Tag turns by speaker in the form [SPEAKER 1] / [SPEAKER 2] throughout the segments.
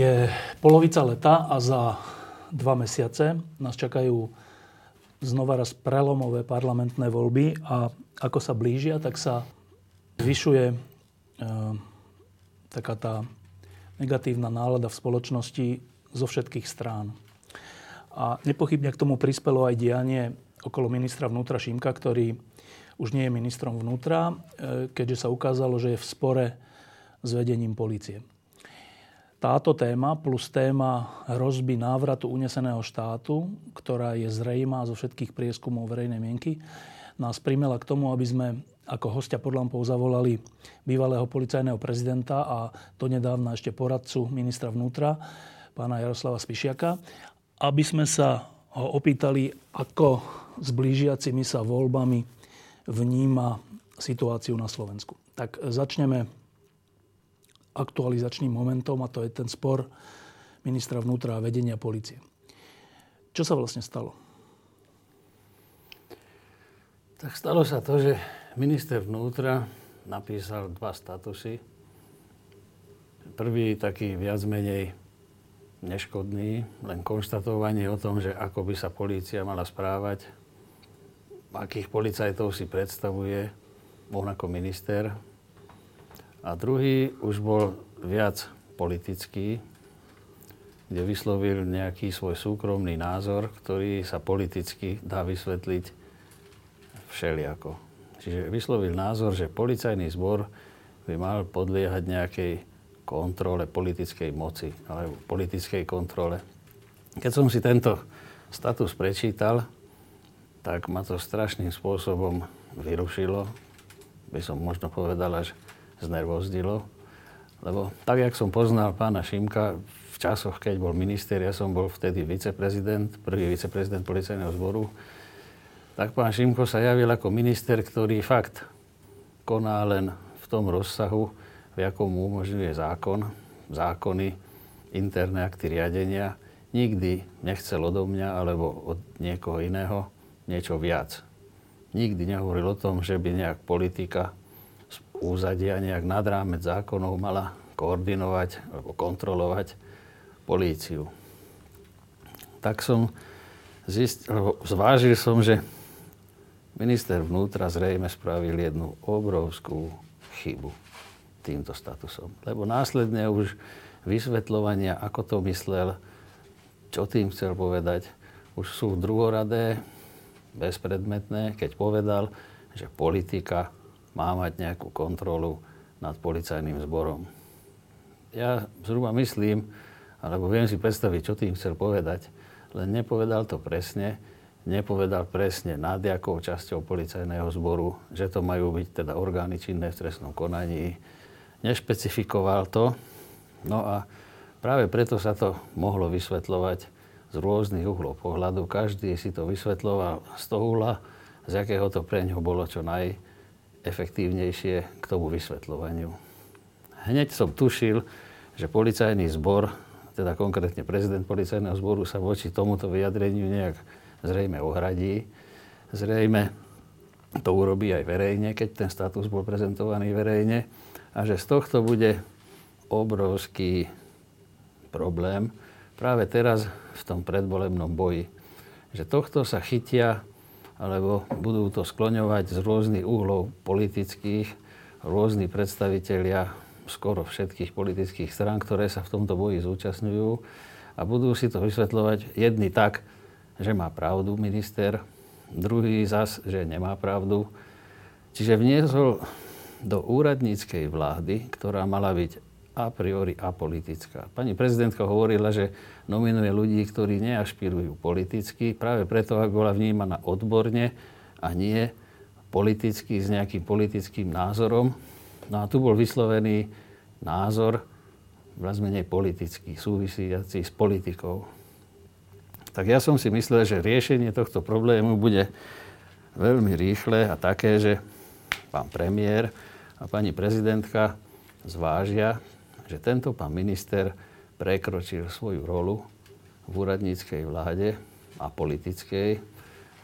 [SPEAKER 1] Je polovica leta a za dva mesiace nás čakajú znova raz prelomové parlamentné voľby a ako sa blížia, tak sa zvyšuje e, taká tá negatívna nálada v spoločnosti zo všetkých strán. A nepochybne k tomu prispelo aj dianie okolo ministra vnútra Šimka, ktorý už nie je ministrom vnútra, e, keďže sa ukázalo, že je v spore s vedením policie táto téma plus téma hrozby návratu uneseného štátu, ktorá je zrejmá zo všetkých prieskumov verejnej mienky, nás primela k tomu, aby sme ako hostia pod lampou zavolali bývalého policajného prezidenta a to nedávna ešte poradcu ministra vnútra, pána Jaroslava Spišiaka, aby sme sa ho opýtali, ako s blížiacimi sa voľbami vníma situáciu na Slovensku. Tak začneme aktualizačným momentom a to je ten spor ministra vnútra a vedenia policie. Čo sa vlastne stalo?
[SPEAKER 2] Tak stalo sa to, že minister vnútra napísal dva statusy. Prvý taký viac menej neškodný, len konštatovanie o tom, že ako by sa polícia mala správať, akých policajtov si predstavuje on ako minister a druhý už bol viac politický, kde vyslovil nejaký svoj súkromný názor, ktorý sa politicky dá vysvetliť všeliako. Čiže vyslovil názor, že policajný zbor by mal podliehať nejakej kontrole politickej moci alebo politickej kontrole. Keď som si tento status prečítal, tak ma to strašným spôsobom vyrušilo. By som možno povedal až znervozdilo. Lebo tak, jak som poznal pána Šimka v časoch, keď bol minister, ja som bol vtedy viceprezident, prvý viceprezident policajného zboru, tak pán Šimko sa javil ako minister, ktorý fakt koná len v tom rozsahu, v jakom mu umožňuje zákon, zákony, interné akty riadenia. Nikdy nechcel odo mňa alebo od niekoho iného niečo viac. Nikdy nehovoril o tom, že by nejak politika úzadia nejak nad rámec zákonov mala koordinovať alebo kontrolovať políciu. Tak som zistil, zvážil som, že minister vnútra zrejme spravil jednu obrovskú chybu týmto statusom. Lebo následne už vysvetľovania, ako to myslel, čo tým chcel povedať, už sú druhoradé, bezpredmetné, keď povedal, že politika má mať nejakú kontrolu nad policajným zborom. Ja zhruba myslím, alebo viem si predstaviť, čo tým chcel povedať, len nepovedal to presne, nepovedal presne nad jakou časťou policajného zboru, že to majú byť teda orgány činné v trestnom konaní. Nešpecifikoval to. No a práve preto sa to mohlo vysvetľovať z rôznych uhlov pohľadu. Každý si to vysvetľoval z toho uhla, z akého to pre ňo bolo čo naj, efektívnejšie k tomu vysvetľovaniu. Hneď som tušil, že policajný zbor, teda konkrétne prezident policajného zboru sa voči tomuto vyjadreniu nejak zrejme ohradí. Zrejme to urobí aj verejne, keď ten status bol prezentovaný verejne. A že z tohto bude obrovský problém práve teraz v tom predvolebnom boji. Že tohto sa chytia alebo budú to skloňovať z rôznych uhlov politických, rôzni predstavitelia skoro všetkých politických strán, ktoré sa v tomto boji zúčastňujú a budú si to vysvetľovať jedni tak, že má pravdu minister, druhý zas, že nemá pravdu. Čiže vniesol do úradníckej vlády, ktorá mala byť a priori apolitická. Pani prezidentka hovorila, že nominuje ľudí, ktorí neašpirujú politicky, práve preto, ak bola vnímaná odborne a nie politicky s nejakým politickým názorom. No a tu bol vyslovený názor, viac menej politický, súvisiaci s politikou. Tak ja som si myslel, že riešenie tohto problému bude veľmi rýchle a také, že pán premiér a pani prezidentka zvážia, že tento pán minister prekročil svoju rolu v úradníckej vláde a politickej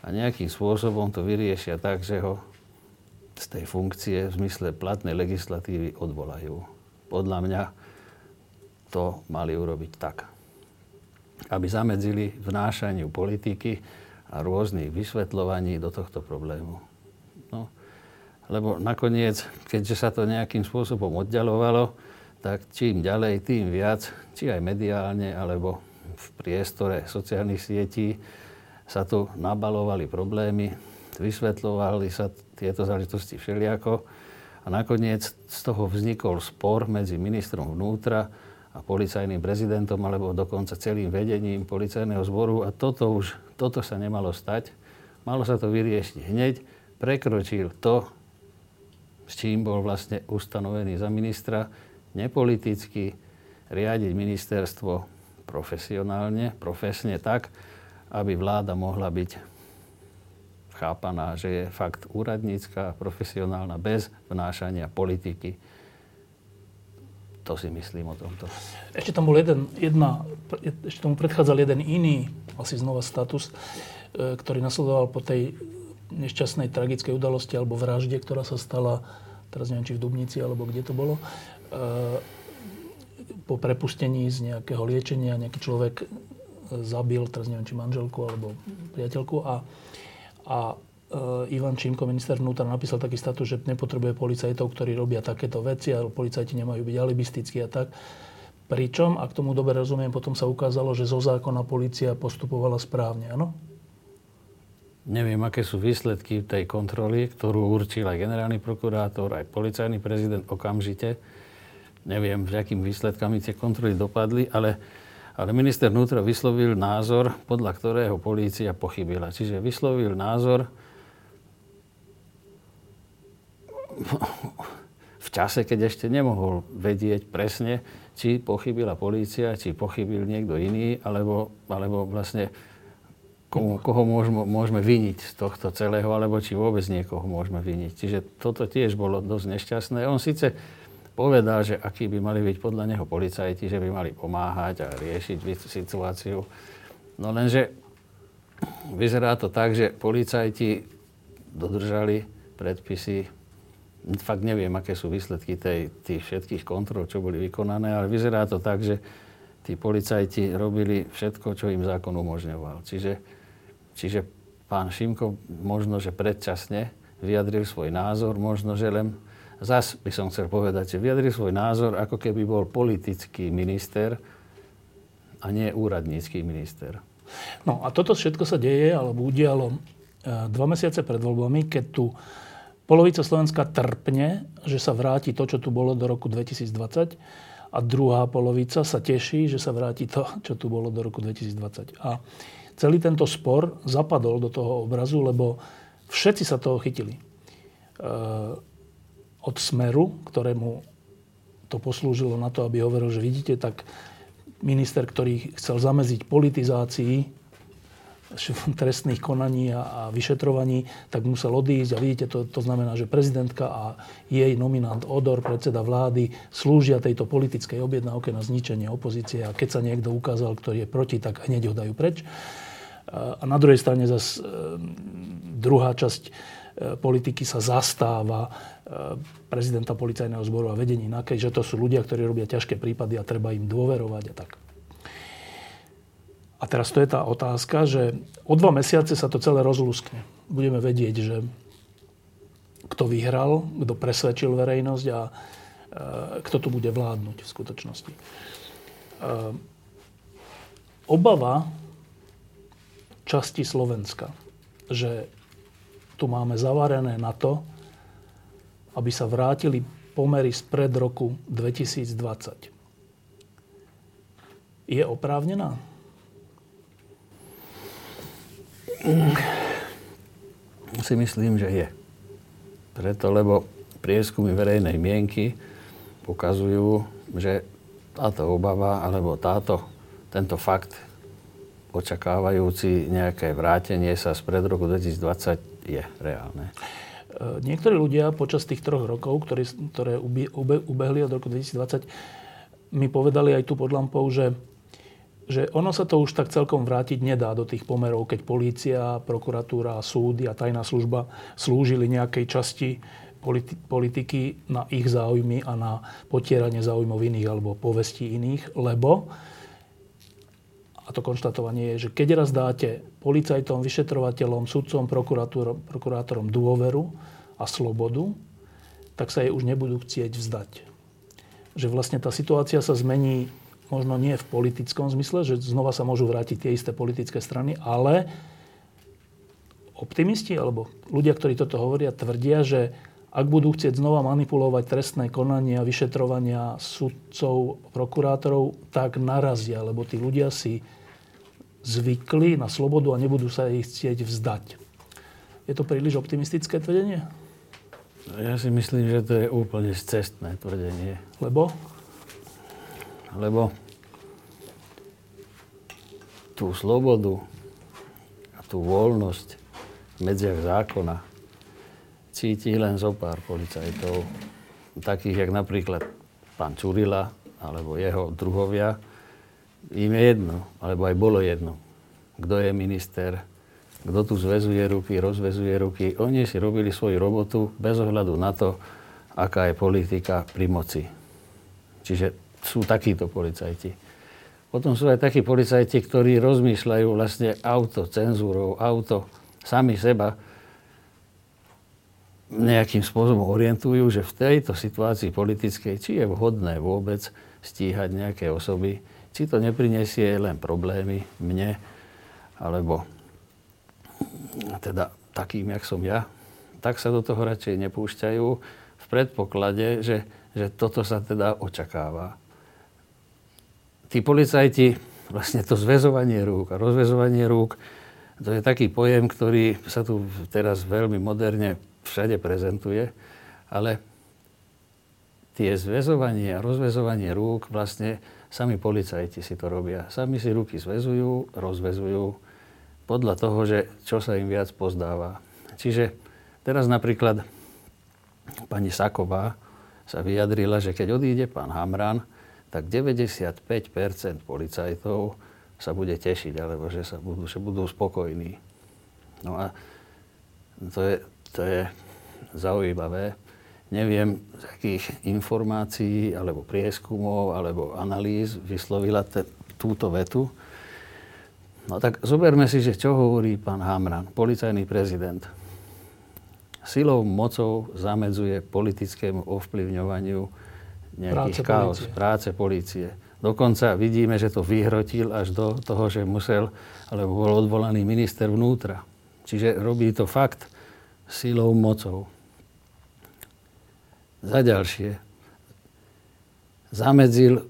[SPEAKER 2] a nejakým spôsobom to vyriešia tak, že ho z tej funkcie v zmysle platnej legislatívy odvolajú. Podľa mňa to mali urobiť tak, aby zamedzili vnášaniu politiky a rôznych vysvetľovaní do tohto problému. No, lebo nakoniec, keďže sa to nejakým spôsobom oddialovalo, tak čím ďalej, tým viac, či aj mediálne, alebo v priestore sociálnych sietí sa tu nabalovali problémy, vysvetľovali sa tieto záležitosti všelijako a nakoniec z toho vznikol spor medzi ministrom vnútra a policajným prezidentom alebo dokonca celým vedením policajného zboru a toto už, toto sa nemalo stať. Malo sa to vyriešiť hneď. Prekročil to, s čím bol vlastne ustanovený za ministra, nepoliticky riadiť ministerstvo profesionálne, profesne tak, aby vláda mohla byť chápaná, že je fakt úradnícka, profesionálna, bez vnášania politiky to si myslím o tomto.
[SPEAKER 1] Ešte tam bol jeden, jedna, ešte tomu predchádzal jeden iný, asi znova status, e, ktorý nasledoval po tej nešťastnej tragickej udalosti alebo vražde, ktorá sa stala, teraz neviem, či v Dubnici, alebo kde to bolo, po prepustení z nejakého liečenia nejaký človek zabil, teraz neviem, či manželku alebo priateľku a, a Eh, Ivan Čímko, minister vnútra, napísal taký status, že nepotrebuje policajtov, ktorí robia takéto veci, ale policajti nemajú byť alibistickí a tak. Pričom, ak tomu dobre rozumiem, potom sa ukázalo, že zo zákona policia postupovala správne, áno?
[SPEAKER 2] Neviem, aké sú výsledky tej kontroly, ktorú určil aj generálny prokurátor, aj policajný prezident okamžite. Neviem, s akými výsledkami tie kontroly dopadli, ale, ale minister vnútra vyslovil názor, podľa ktorého polícia pochybila. Čiže vyslovil názor, v čase, keď ešte nemohol vedieť presne, či pochybila polícia, či pochybil niekto iný, alebo, alebo vlastne komu, koho môžeme, môžeme vyniť z tohto celého, alebo či vôbec niekoho môžeme vyniť. Čiže toto tiež bolo dosť nešťastné. On síce povedal, že akí by mali byť podľa neho policajti, že by mali pomáhať a riešiť situáciu. No lenže vyzerá to tak, že policajti dodržali predpisy fakt neviem, aké sú výsledky tej, tých všetkých kontrol, čo boli vykonané, ale vyzerá to tak, že tí policajti robili všetko, čo im zákon umožňoval. Čiže, čiže pán Šimko možno, že predčasne vyjadril svoj názor, možno, že len zas by som chcel povedať, že vyjadril svoj názor, ako keby bol politický minister a nie úradnícky minister.
[SPEAKER 1] No a toto všetko sa deje, alebo udialo e, dva mesiace pred voľbami, keď tu Polovica Slovenska trpne, že sa vráti to, čo tu bolo do roku 2020 a druhá polovica sa teší, že sa vráti to, čo tu bolo do roku 2020. A celý tento spor zapadol do toho obrazu, lebo všetci sa toho chytili. Od Smeru, ktorému to poslúžilo na to, aby hovoril, že vidíte, tak minister, ktorý chcel zameziť politizácii trestných konaní a, a vyšetrovaní, tak musel odísť. A vidíte, to, to znamená, že prezidentka a jej nominant Odor, predseda vlády, slúžia tejto politickej objednávke na zničenie opozície. A keď sa niekto ukázal, ktorý je proti, tak hneď ho dajú preč. A na druhej strane zase druhá časť politiky sa zastáva e, prezidenta policajného zboru a vedení NAKE, že to sú ľudia, ktorí robia ťažké prípady a treba im dôverovať a tak. A teraz to je tá otázka, že o dva mesiace sa to celé rozlúskne. Budeme vedieť, že kto vyhral, kto presvedčil verejnosť a e, kto tu bude vládnuť v skutočnosti. E, obava časti Slovenska, že tu máme zavarené na to, aby sa vrátili pomery spred roku 2020. Je oprávnená?
[SPEAKER 2] Si myslím, že je. Preto, lebo prieskumy verejnej mienky ukazujú, že táto obava alebo táto, tento fakt očakávajúci nejaké vrátenie sa spred roku 2020 je reálne.
[SPEAKER 1] E, niektorí ľudia počas tých troch rokov, ktoré, ktoré ubehli od roku 2020, mi povedali aj tu pod lampou, že, že ono sa to už tak celkom vrátiť nedá do tých pomerov, keď polícia, prokuratúra, súdy a tajná služba slúžili nejakej časti politi- politiky na ich záujmy a na potieranie záujmov iných alebo povesti iných, lebo a to konštatovanie je, že keď raz dáte policajtom, vyšetrovateľom, sudcom, prokurátorom, prokurátorom dôveru a slobodu, tak sa jej už nebudú chcieť vzdať. Že vlastne tá situácia sa zmení možno nie v politickom zmysle, že znova sa môžu vrátiť tie isté politické strany, ale optimisti alebo ľudia, ktorí toto hovoria, tvrdia, že ak budú chcieť znova manipulovať trestné konania, vyšetrovania sudcov, prokurátorov, tak narazia, lebo tí ľudia si zvykli na slobodu a nebudú sa ich chcieť vzdať. Je to príliš optimistické tvrdenie?
[SPEAKER 2] Ja si myslím, že to je úplne cestné tvrdenie.
[SPEAKER 1] Lebo?
[SPEAKER 2] Lebo tú slobodu a tú voľnosť v medziach zákona cíti len zo pár policajtov, takých, jak napríklad pán Čurila, alebo jeho druhovia, im je jedno, alebo aj bolo jedno, kto je minister, kto tu zväzuje ruky, rozvezuje ruky. Oni si robili svoju robotu bez ohľadu na to, aká je politika pri moci. Čiže sú takíto policajti. Potom sú aj takí policajti, ktorí rozmýšľajú vlastne auto, cenzúrou, auto, sami seba nejakým spôsobom orientujú, že v tejto situácii politickej, či je vhodné vôbec stíhať nejaké osoby, či to neprinesie len problémy mne, alebo teda takým, jak som ja, tak sa do toho radšej nepúšťajú v predpoklade, že, že toto sa teda očakáva. Tí policajti, vlastne to zväzovanie rúk a rozväzovanie rúk, to je taký pojem, ktorý sa tu teraz veľmi moderne všade prezentuje, ale tie zväzovanie a rozväzovanie rúk vlastne sami policajti si to robia. Sami si ruky zväzujú, rozväzujú podľa toho, že čo sa im viac pozdáva. Čiže teraz napríklad pani Saková sa vyjadrila, že keď odíde pán Hamran, tak 95% policajtov sa bude tešiť, alebo že, sa budú, že budú spokojní. No a to je, to je zaujímavé. Neviem, z akých informácií, alebo prieskumov, alebo analýz vyslovila te, túto vetu. No tak zoberme si, že čo hovorí pán Hamran, policajný prezident. Silou, mocou zamedzuje politickému ovplyvňovaniu nejakých práce chaos, práce polície. Dokonca vidíme, že to vyhrotil až do toho, že musel, alebo bol odvolaný minister vnútra. Čiže robí to fakt silou, mocou. Za ďalšie, zamedzil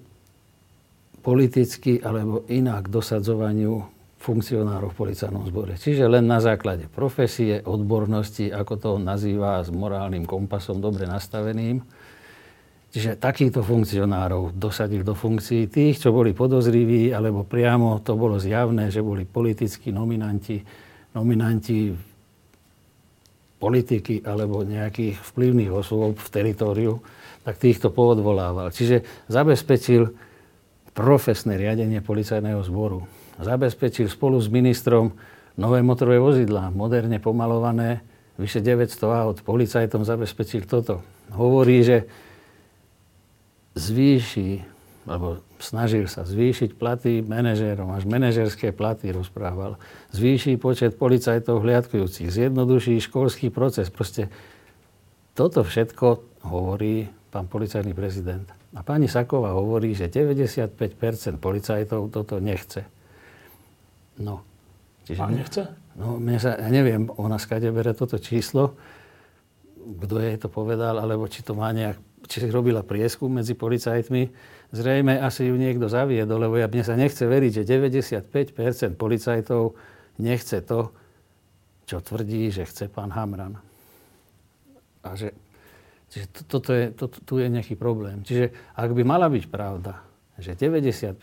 [SPEAKER 2] politicky alebo inak dosadzovaniu funkcionárov v policajnom zbore. Čiže len na základe profesie, odbornosti, ako to nazýva, s morálnym kompasom dobre nastaveným. Čiže takýchto funkcionárov dosadil do funkcií tých, čo boli podozriví, alebo priamo to bolo zjavné, že boli politickí nominanti, nominanti politiky alebo nejakých vplyvných osôb v teritóriu, tak týchto poodvolával. Čiže zabezpečil profesné riadenie policajného zboru. Zabezpečil spolu s ministrom nové motorové vozidlá, moderne pomalované, vyše 900 aut. Policajtom zabezpečil toto. Hovorí, že zvýši alebo snažil sa zvýšiť platy manažérom, až manažerské platy rozprával. Zvýši počet policajtov hliadkujúcich, zjednoduší školský proces. Proste toto všetko hovorí pán policajný prezident. A pani Saková hovorí, že 95% policajtov toto nechce. No.
[SPEAKER 1] Čiže a nechce?
[SPEAKER 2] No, mne sa, ja neviem, ona skade bere toto číslo, kto jej to povedal, alebo či to má nejak, či robila prieskum medzi policajtmi, Zrejme asi ju niekto zaviedol, lebo ja mne sa nechce veriť, že 95% policajtov nechce to, čo tvrdí, že chce pán Hamran. A že Čiže to, toto je, to, tu je nejaký problém. Čiže ak by mala byť pravda, že 95%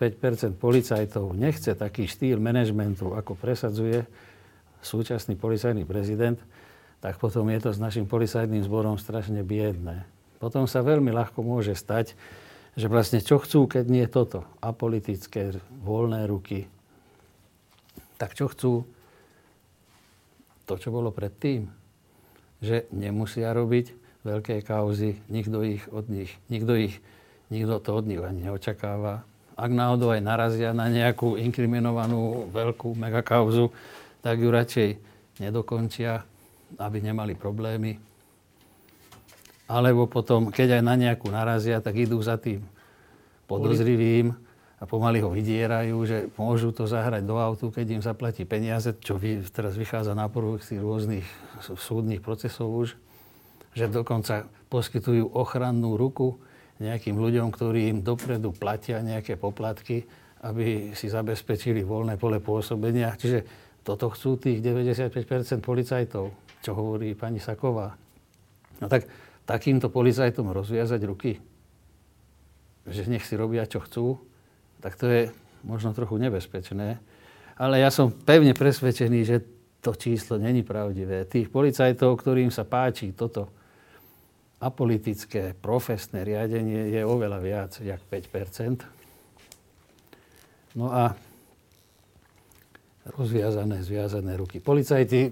[SPEAKER 2] policajtov nechce taký štýl manažmentu, ako presadzuje súčasný policajný prezident, tak potom je to s našim policajným zborom strašne biedné. Potom sa veľmi ľahko môže stať, že vlastne čo chcú, keď nie toto, apolitické, voľné ruky, tak čo chcú? To, čo bolo predtým. Že nemusia robiť veľké kauzy, nikto ich od nich, nikto ich Nikto to od nich ani neočakáva. Ak náhodou aj narazia na nejakú inkriminovanú veľkú megakauzu, tak ju radšej nedokončia, aby nemali problémy. Alebo potom, keď aj na nejakú narazia, tak idú za tým podozrivým a pomaly ho vydierajú, že môžu to zahrať do autu, keď im zaplatí peniaze, čo teraz vychádza na z tých rôznych súdnych procesov už, že dokonca poskytujú ochrannú ruku nejakým ľuďom, ktorí im dopredu platia nejaké poplatky, aby si zabezpečili voľné pole pôsobenia. Čiže toto chcú tých 95% policajtov, čo hovorí pani Saková. No tak takýmto policajtom rozviazať ruky, že nech si robia, čo chcú, tak to je možno trochu nebezpečné. Ale ja som pevne presvedčený, že to číslo není pravdivé. Tých policajtov, ktorým sa páči toto, apolitické profesné riadenie je oveľa viac, jak 5% No a rozviazané, zviazané ruky. Policajti,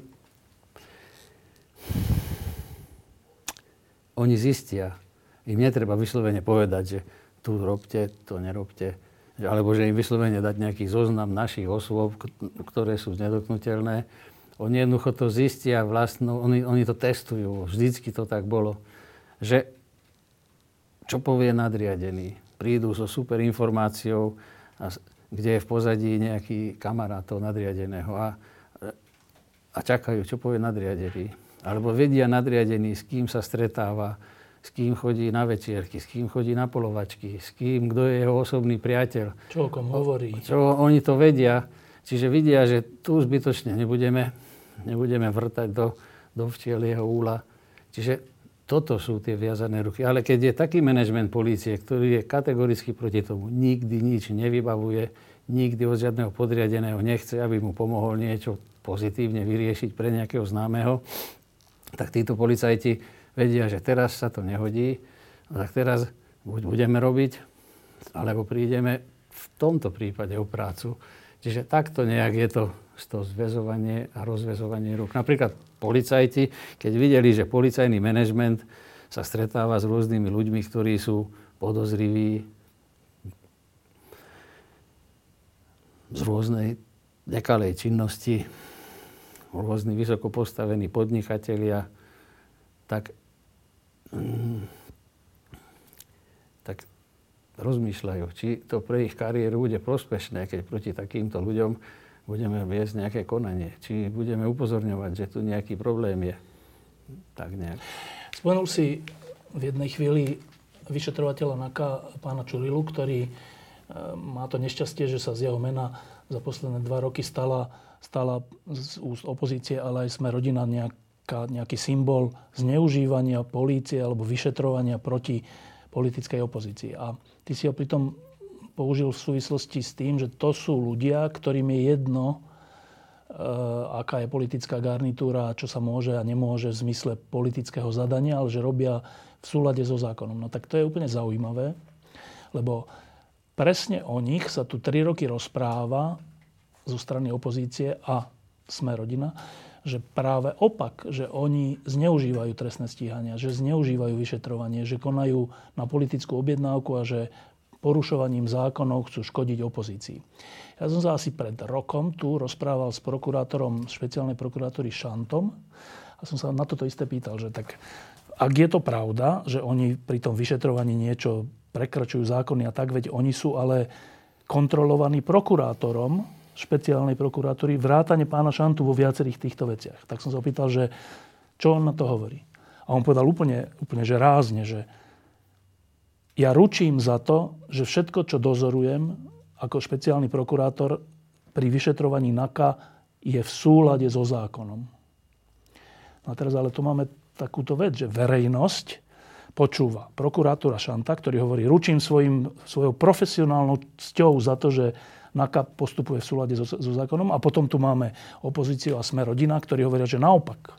[SPEAKER 2] oni zistia, im netreba vyslovene povedať, že tu robte, to nerobte, alebo že im vyslovene dať nejaký zoznam našich osôb, ktoré sú nedotknutelné. Oni jednoducho to zistia vlastnou, oni, oni to testujú, vždycky to tak bolo že čo povie nadriadený. Prídu so super informáciou, a, kde je v pozadí nejaký kamarát toho nadriadeného a, a čakajú, čo povie nadriadený. Alebo vedia nadriadený, s kým sa stretáva, s kým chodí na večierky, s kým chodí na polovačky, s kým, kto je jeho osobný priateľ.
[SPEAKER 1] Čo o kom hovorí.
[SPEAKER 2] Čo oni to vedia. Čiže vidia, že tu zbytočne nebudeme, nebudeme vrtať do, do včielieho úla. Čiže toto sú tie viazané ruky. Ale keď je taký manažment polície, ktorý je kategoricky proti tomu, nikdy nič nevybavuje, nikdy od žiadneho podriadeného nechce, aby mu pomohol niečo pozitívne vyriešiť pre nejakého známeho, tak títo policajti vedia, že teraz sa to nehodí, tak teraz buď budeme robiť, alebo prídeme v tomto prípade o prácu. Čiže takto nejak je to to zväzovanie a rozväzovanie rúk. Napríklad policajti, keď videli, že policajný manažment sa stretáva s rôznymi ľuďmi, ktorí sú podozriví z rôznej nekalej činnosti, rôzni vysoko postavení podnikatelia, tak, mm, tak rozmýšľajú, či to pre ich kariéru bude prospešné, keď proti takýmto ľuďom budeme viesť nejaké konanie, či budeme upozorňovať, že tu nejaký problém je. Tak nejak.
[SPEAKER 1] Spomenul si v jednej chvíli vyšetrovateľa NAKA pána Čurilu, ktorý e, má to nešťastie, že sa z jeho mena za posledné dva roky stala, stala z úst opozície, ale aj sme rodina nejaká, nejaký symbol zneužívania polície alebo vyšetrovania proti politickej opozícii. A ty si ho pritom použil v súvislosti s tým, že to sú ľudia, ktorým je jedno, e, aká je politická garnitúra, čo sa môže a nemôže v zmysle politického zadania, ale že robia v súlade so zákonom. No tak to je úplne zaujímavé, lebo presne o nich sa tu tri roky rozpráva zo strany opozície a sme rodina, že práve opak, že oni zneužívajú trestné stíhania, že zneužívajú vyšetrovanie, že konajú na politickú objednávku a že porušovaním zákonov chcú škodiť opozícii. Ja som sa asi pred rokom tu rozprával s prokurátorom špeciálnej prokurátory Šantom a som sa na toto isté pýtal, že tak ak je to pravda, že oni pri tom vyšetrovaní niečo prekračujú zákony a tak, veď oni sú ale kontrolovaní prokurátorom špeciálnej prokurátory vrátane pána Šantu vo viacerých týchto veciach. Tak som sa opýtal, že čo on na to hovorí. A on povedal úplne, úplne že rázne, že ja ručím za to, že všetko, čo dozorujem ako špeciálny prokurátor pri vyšetrovaní NAKA, je v súlade so zákonom. No a teraz ale tu máme takúto vec, že verejnosť počúva prokurátora Šanta, ktorý hovorí, ručím svojim, svojou profesionálnou cťou za to, že NAKA postupuje v súlade so, so zákonom. A potom tu máme opozíciu a sme rodina, ktorí hovoria, že naopak.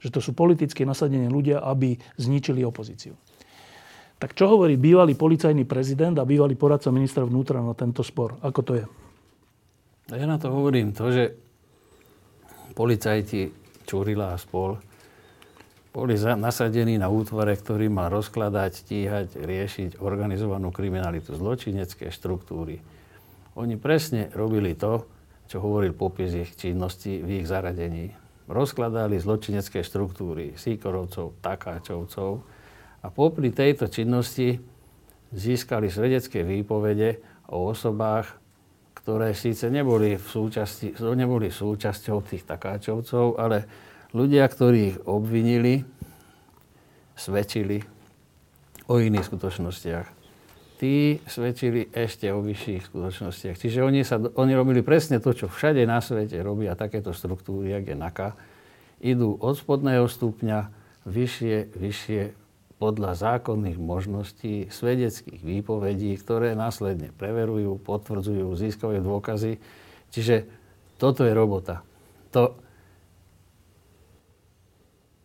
[SPEAKER 1] Že to sú politicky nasadení ľudia, aby zničili opozíciu. Tak čo hovorí bývalý policajný prezident a bývalý poradca ministra vnútra na tento spor? Ako to je?
[SPEAKER 2] Ja na to hovorím to, že policajti Čurila a spol boli nasadení na útvare, ktorý mal rozkladať, stíhať, riešiť organizovanú kriminalitu, zločinecké štruktúry. Oni presne robili to, čo hovoril popis ich činnosti v ich zaradení. Rozkladali zločinecké štruktúry Sýkorovcov, Takáčovcov a popri tejto činnosti získali svedecké výpovede o osobách, ktoré síce neboli, v súčasti, neboli súčasťou tých Takáčovcov, ale ľudia, ktorí ich obvinili, svedčili o iných skutočnostiach. Tí svedčili ešte o vyšších skutočnostiach. Čiže oni, sa, oni robili presne to, čo všade na svete robia takéto štruktúry, jak je NAKA. Idú od spodného stupňa vyššie, vyššie podľa zákonných možností, svedeckých výpovedí, ktoré následne preverujú, potvrdzujú, získajú dôkazy. Čiže toto je robota. To,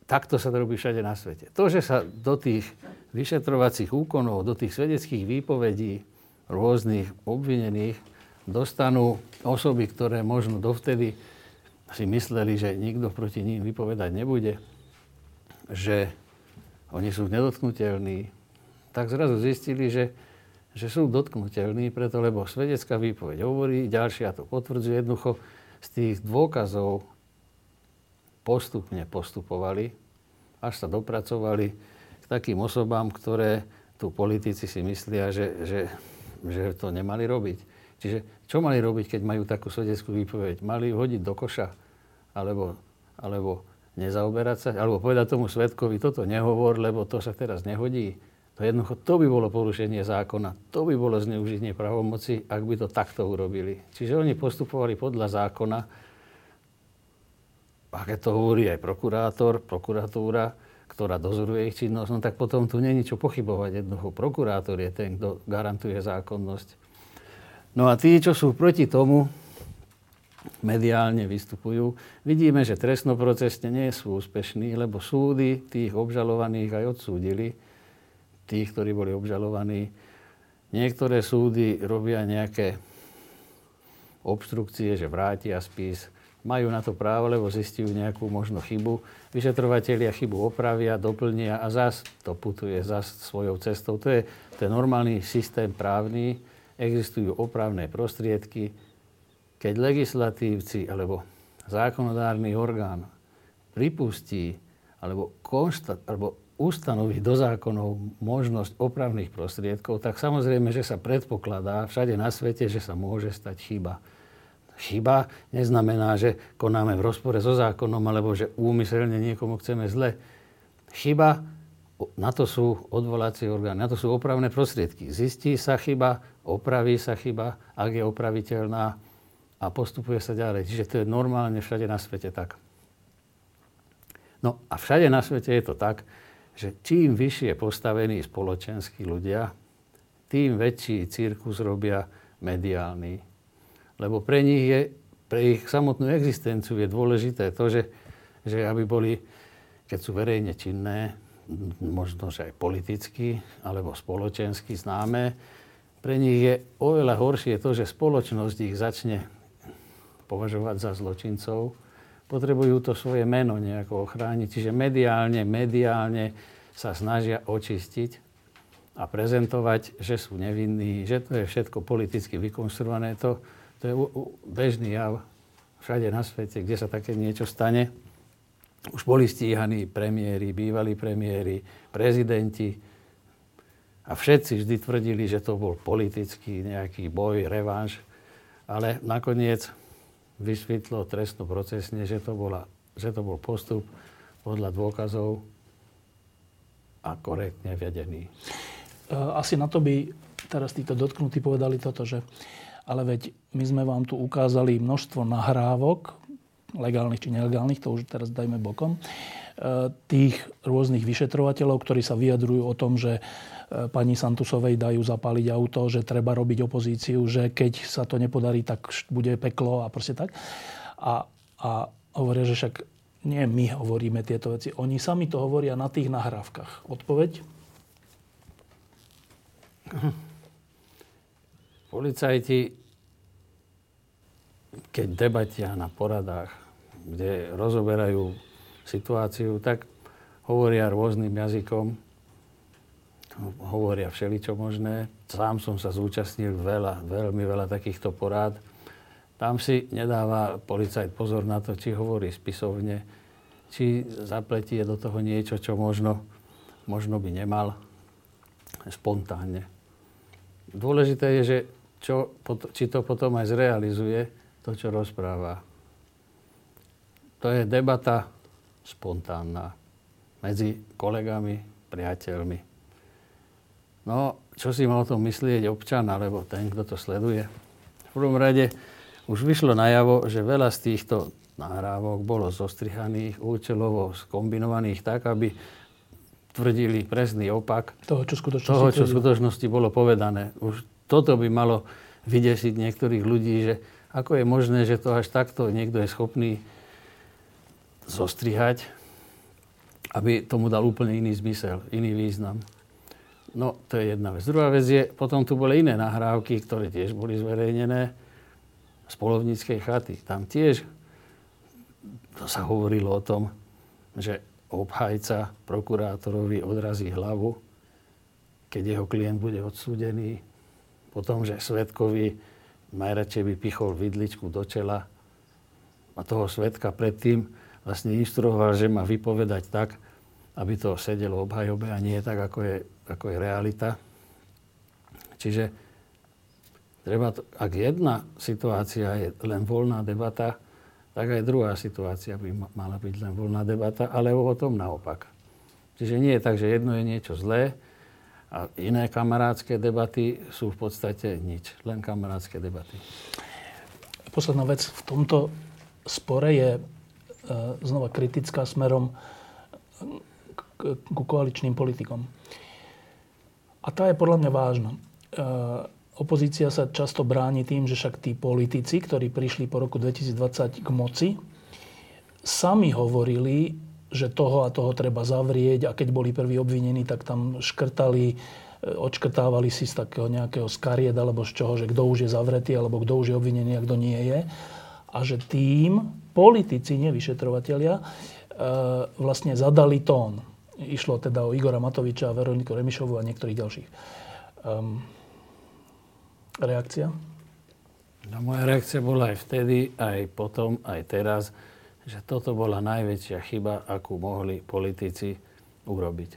[SPEAKER 2] takto sa to robí všade na svete. To, že sa do tých vyšetrovacích úkonov, do tých svedeckých výpovedí rôznych obvinených dostanú osoby, ktoré možno dovtedy si mysleli, že nikto proti ním vypovedať nebude, že oni sú nedotknutelní, tak zrazu zistili, že, že sú dotknutelní, preto lebo svedecká výpoveď hovorí, ďalšia to potvrdzuje jednoducho z tých dôkazov postupne postupovali, až sa dopracovali k takým osobám, ktoré tu politici si myslia, že, že, že to nemali robiť. Čiže čo mali robiť, keď majú takú svedeckú výpoveď? Mali ju hodiť do koša? Alebo, alebo nezaoberať sa? Alebo povedať tomu svetkovi, toto nehovor, lebo to sa teraz nehodí? To jednoducho, to by bolo porušenie zákona. To by bolo zneužitie pravomoci, ak by to takto urobili. Čiže oni postupovali podľa zákona, a keď to hovorí aj prokurátor, prokuratúra, ktorá dozoruje ich činnosť, no tak potom tu není čo pochybovať. Jednoducho prokurátor je ten, kto garantuje zákonnosť. No a tí, čo sú proti tomu, mediálne vystupujú. Vidíme, že trestnoprocesne nie sú úspešní, lebo súdy tých obžalovaných aj odsúdili, tých, ktorí boli obžalovaní. Niektoré súdy robia nejaké obštrukcie, že vrátia spis, majú na to právo, lebo zistujú nejakú možno chybu. Vyšetrovatelia chybu opravia, doplnia a zas to putuje zas svojou cestou. To je, je normálny systém právny. Existujú opravné prostriedky. Keď legislatívci alebo zákonodárny orgán pripustí alebo, konstat, alebo ustanoví do zákonov možnosť opravných prostriedkov, tak samozrejme, že sa predpokladá všade na svete, že sa môže stať chyba. Chyba neznamená, že konáme v rozpore so zákonom alebo že úmyselne niekomu chceme zle. Chyba, na to sú odvolacie orgány, na to sú opravné prostriedky. Zistí sa chyba, opraví sa chyba, ak je opraviteľná a postupuje sa ďalej. Čiže to je normálne všade na svete tak. No a všade na svete je to tak, že čím vyššie postavení spoločenskí ľudia, tým väčší cirkus robia mediálny lebo pre nich je, pre ich samotnú existenciu je dôležité to, že, že aby boli, keď sú verejne činné, možno, že aj politicky alebo spoločensky známe, pre nich je oveľa horšie to, že spoločnosť ich začne považovať za zločincov. Potrebujú to svoje meno nejako ochrániť. Čiže mediálne, mediálne sa snažia očistiť a prezentovať, že sú nevinní, že to je všetko politicky vykonštruované. To, to je bežný jav všade na svete, kde sa také niečo stane. Už boli stíhaní premiéry, bývalí premiéry, prezidenti a všetci vždy tvrdili, že to bol politický nejaký boj, revanš, ale nakoniec vysvetlo trestnoprocesne, že to, bola, že to bol postup podľa dôkazov a korektne vedený.
[SPEAKER 1] Asi na to by teraz títo dotknutí povedali toto, že ale veď my sme vám tu ukázali množstvo nahrávok, legálnych či nelegálnych, to už teraz dajme bokom, tých rôznych vyšetrovateľov, ktorí sa vyjadrujú o tom, že e, pani Santusovej dajú zapáliť auto, že treba robiť opozíciu, že keď sa to nepodarí, tak bude peklo a proste tak. A, a hovoria, že však nie my hovoríme tieto veci. Oni sami to hovoria na tých nahrávkach. Odpoveď?
[SPEAKER 2] Policajti, keď debatia na poradách, kde rozoberajú situáciu, tak hovoria rôznym jazykom, hovoria všeličo možné. Sám som sa zúčastnil veľa, veľmi veľa takýchto porád. Tam si nedáva policajt pozor na to, či hovorí spisovne, či zapletie do toho niečo, čo možno, možno by nemal spontánne. Dôležité je, že čo, či to potom aj zrealizuje, to, čo rozpráva. To je debata spontánna medzi kolegami, priateľmi. No, čo si mal o tom myslieť občan, alebo ten, kto to sleduje? V prvom rade už vyšlo najavo, že veľa z týchto nahrávok bolo zostrihaných, účelovo skombinovaných tak, aby tvrdili presný opak
[SPEAKER 1] toho, čo,
[SPEAKER 2] toho, čo v skutočnosti bolo povedané. Už toto by malo vydesiť niektorých ľudí, že ako je možné, že to až takto niekto je schopný zostrihať, aby tomu dal úplne iný zmysel, iný význam. No, to je jedna vec. Druhá vec je, potom tu boli iné nahrávky, ktoré tiež boli zverejnené z polovníckej chaty. Tam tiež to sa hovorilo o tom, že obhajca prokurátorovi odrazí hlavu, keď jeho klient bude odsúdený. Potom, že svetkovi najradšej by pichol vidličku do čela a toho svetka predtým vlastne inštruoval, že má vypovedať tak, aby to sedelo obhajobe a nie tak, ako je, ako je realita. Čiže treba ak jedna situácia je len voľná debata, tak aj druhá situácia by mala byť len voľná debata, ale o tom naopak. Čiže nie je tak, že jedno je niečo zlé, a iné kamarádske debaty sú v podstate nič, len kamarádske debaty.
[SPEAKER 1] Posledná vec v tomto spore je e, znova kritická smerom ku koaličným politikom. A tá je podľa mňa vážna. E, opozícia sa často bráni tým, že však tí politici, ktorí prišli po roku 2020 k moci, sami hovorili, že toho a toho treba zavrieť a keď boli prví obvinení, tak tam škrtali, e, odškrtávali si z takého nejakého skaried alebo z čoho, že kto už je zavretý alebo kto už je obvinený a kto nie je. A že tým politici, nevyšetrovatelia, e, vlastne zadali tón. Išlo teda o Igora Matoviča, Veroniku Remišovu a niektorých ďalších. Um, reakcia?
[SPEAKER 2] No, moja reakcia bola aj vtedy, aj potom, aj teraz že toto bola najväčšia chyba, akú mohli politici urobiť.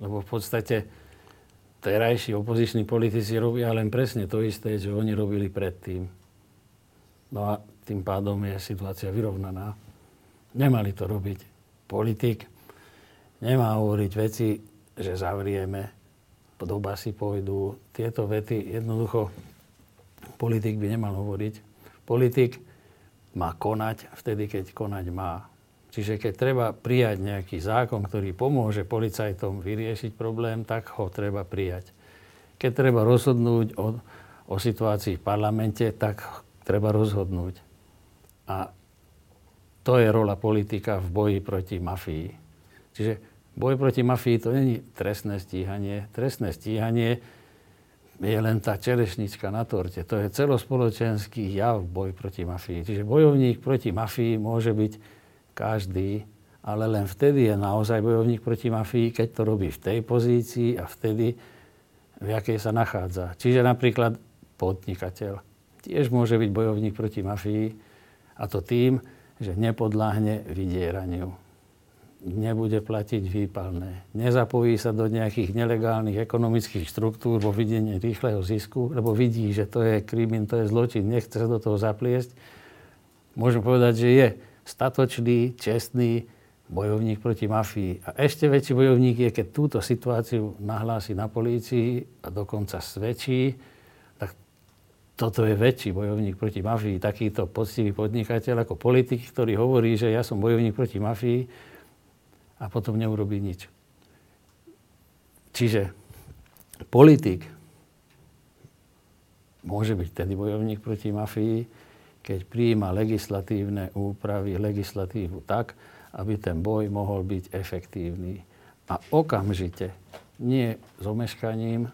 [SPEAKER 2] Lebo v podstate terajší opoziční politici robia len presne to isté, čo oni robili predtým. No a tým pádom je situácia vyrovnaná. Nemali to robiť politik. Nemá hovoriť veci, že zavrieme, do basy pôjdu. Tieto vety jednoducho politik by nemal hovoriť. Politik má konať vtedy, keď konať má. Čiže keď treba prijať nejaký zákon, ktorý pomôže policajtom vyriešiť problém, tak ho treba prijať. Keď treba rozhodnúť o, o situácii v parlamente, tak treba rozhodnúť. A to je rola politika v boji proti mafii. Čiže boj proti mafii to není trestné stíhanie. Trestné stíhanie je len tá čerešnička na torte. To je celospoločenský jav boj proti mafii. Čiže bojovník proti mafii môže byť každý, ale len vtedy je naozaj bojovník proti mafii, keď to robí v tej pozícii a vtedy, v jakej sa nachádza. Čiže napríklad podnikateľ tiež môže byť bojovník proti mafii a to tým, že nepodláhne vydieraniu nebude platiť výpalné. Nezapojí sa do nejakých nelegálnych ekonomických štruktúr vo videní rýchleho zisku, lebo vidí, že to je krimin, to je zločin, nechce sa do toho zapliesť. Môžem povedať, že je statočný, čestný bojovník proti mafii. A ešte väčší bojovník je, keď túto situáciu nahlási na polícii a dokonca svedčí, tak toto je väčší bojovník proti mafii. Takýto poctivý podnikateľ ako politik, ktorý hovorí, že ja som bojovník proti mafii, a potom neurobí nič. Čiže politik môže byť tedy bojovník proti mafii, keď prijíma legislatívne úpravy, legislatívu tak, aby ten boj mohol byť efektívny. A okamžite, nie s omeškaním,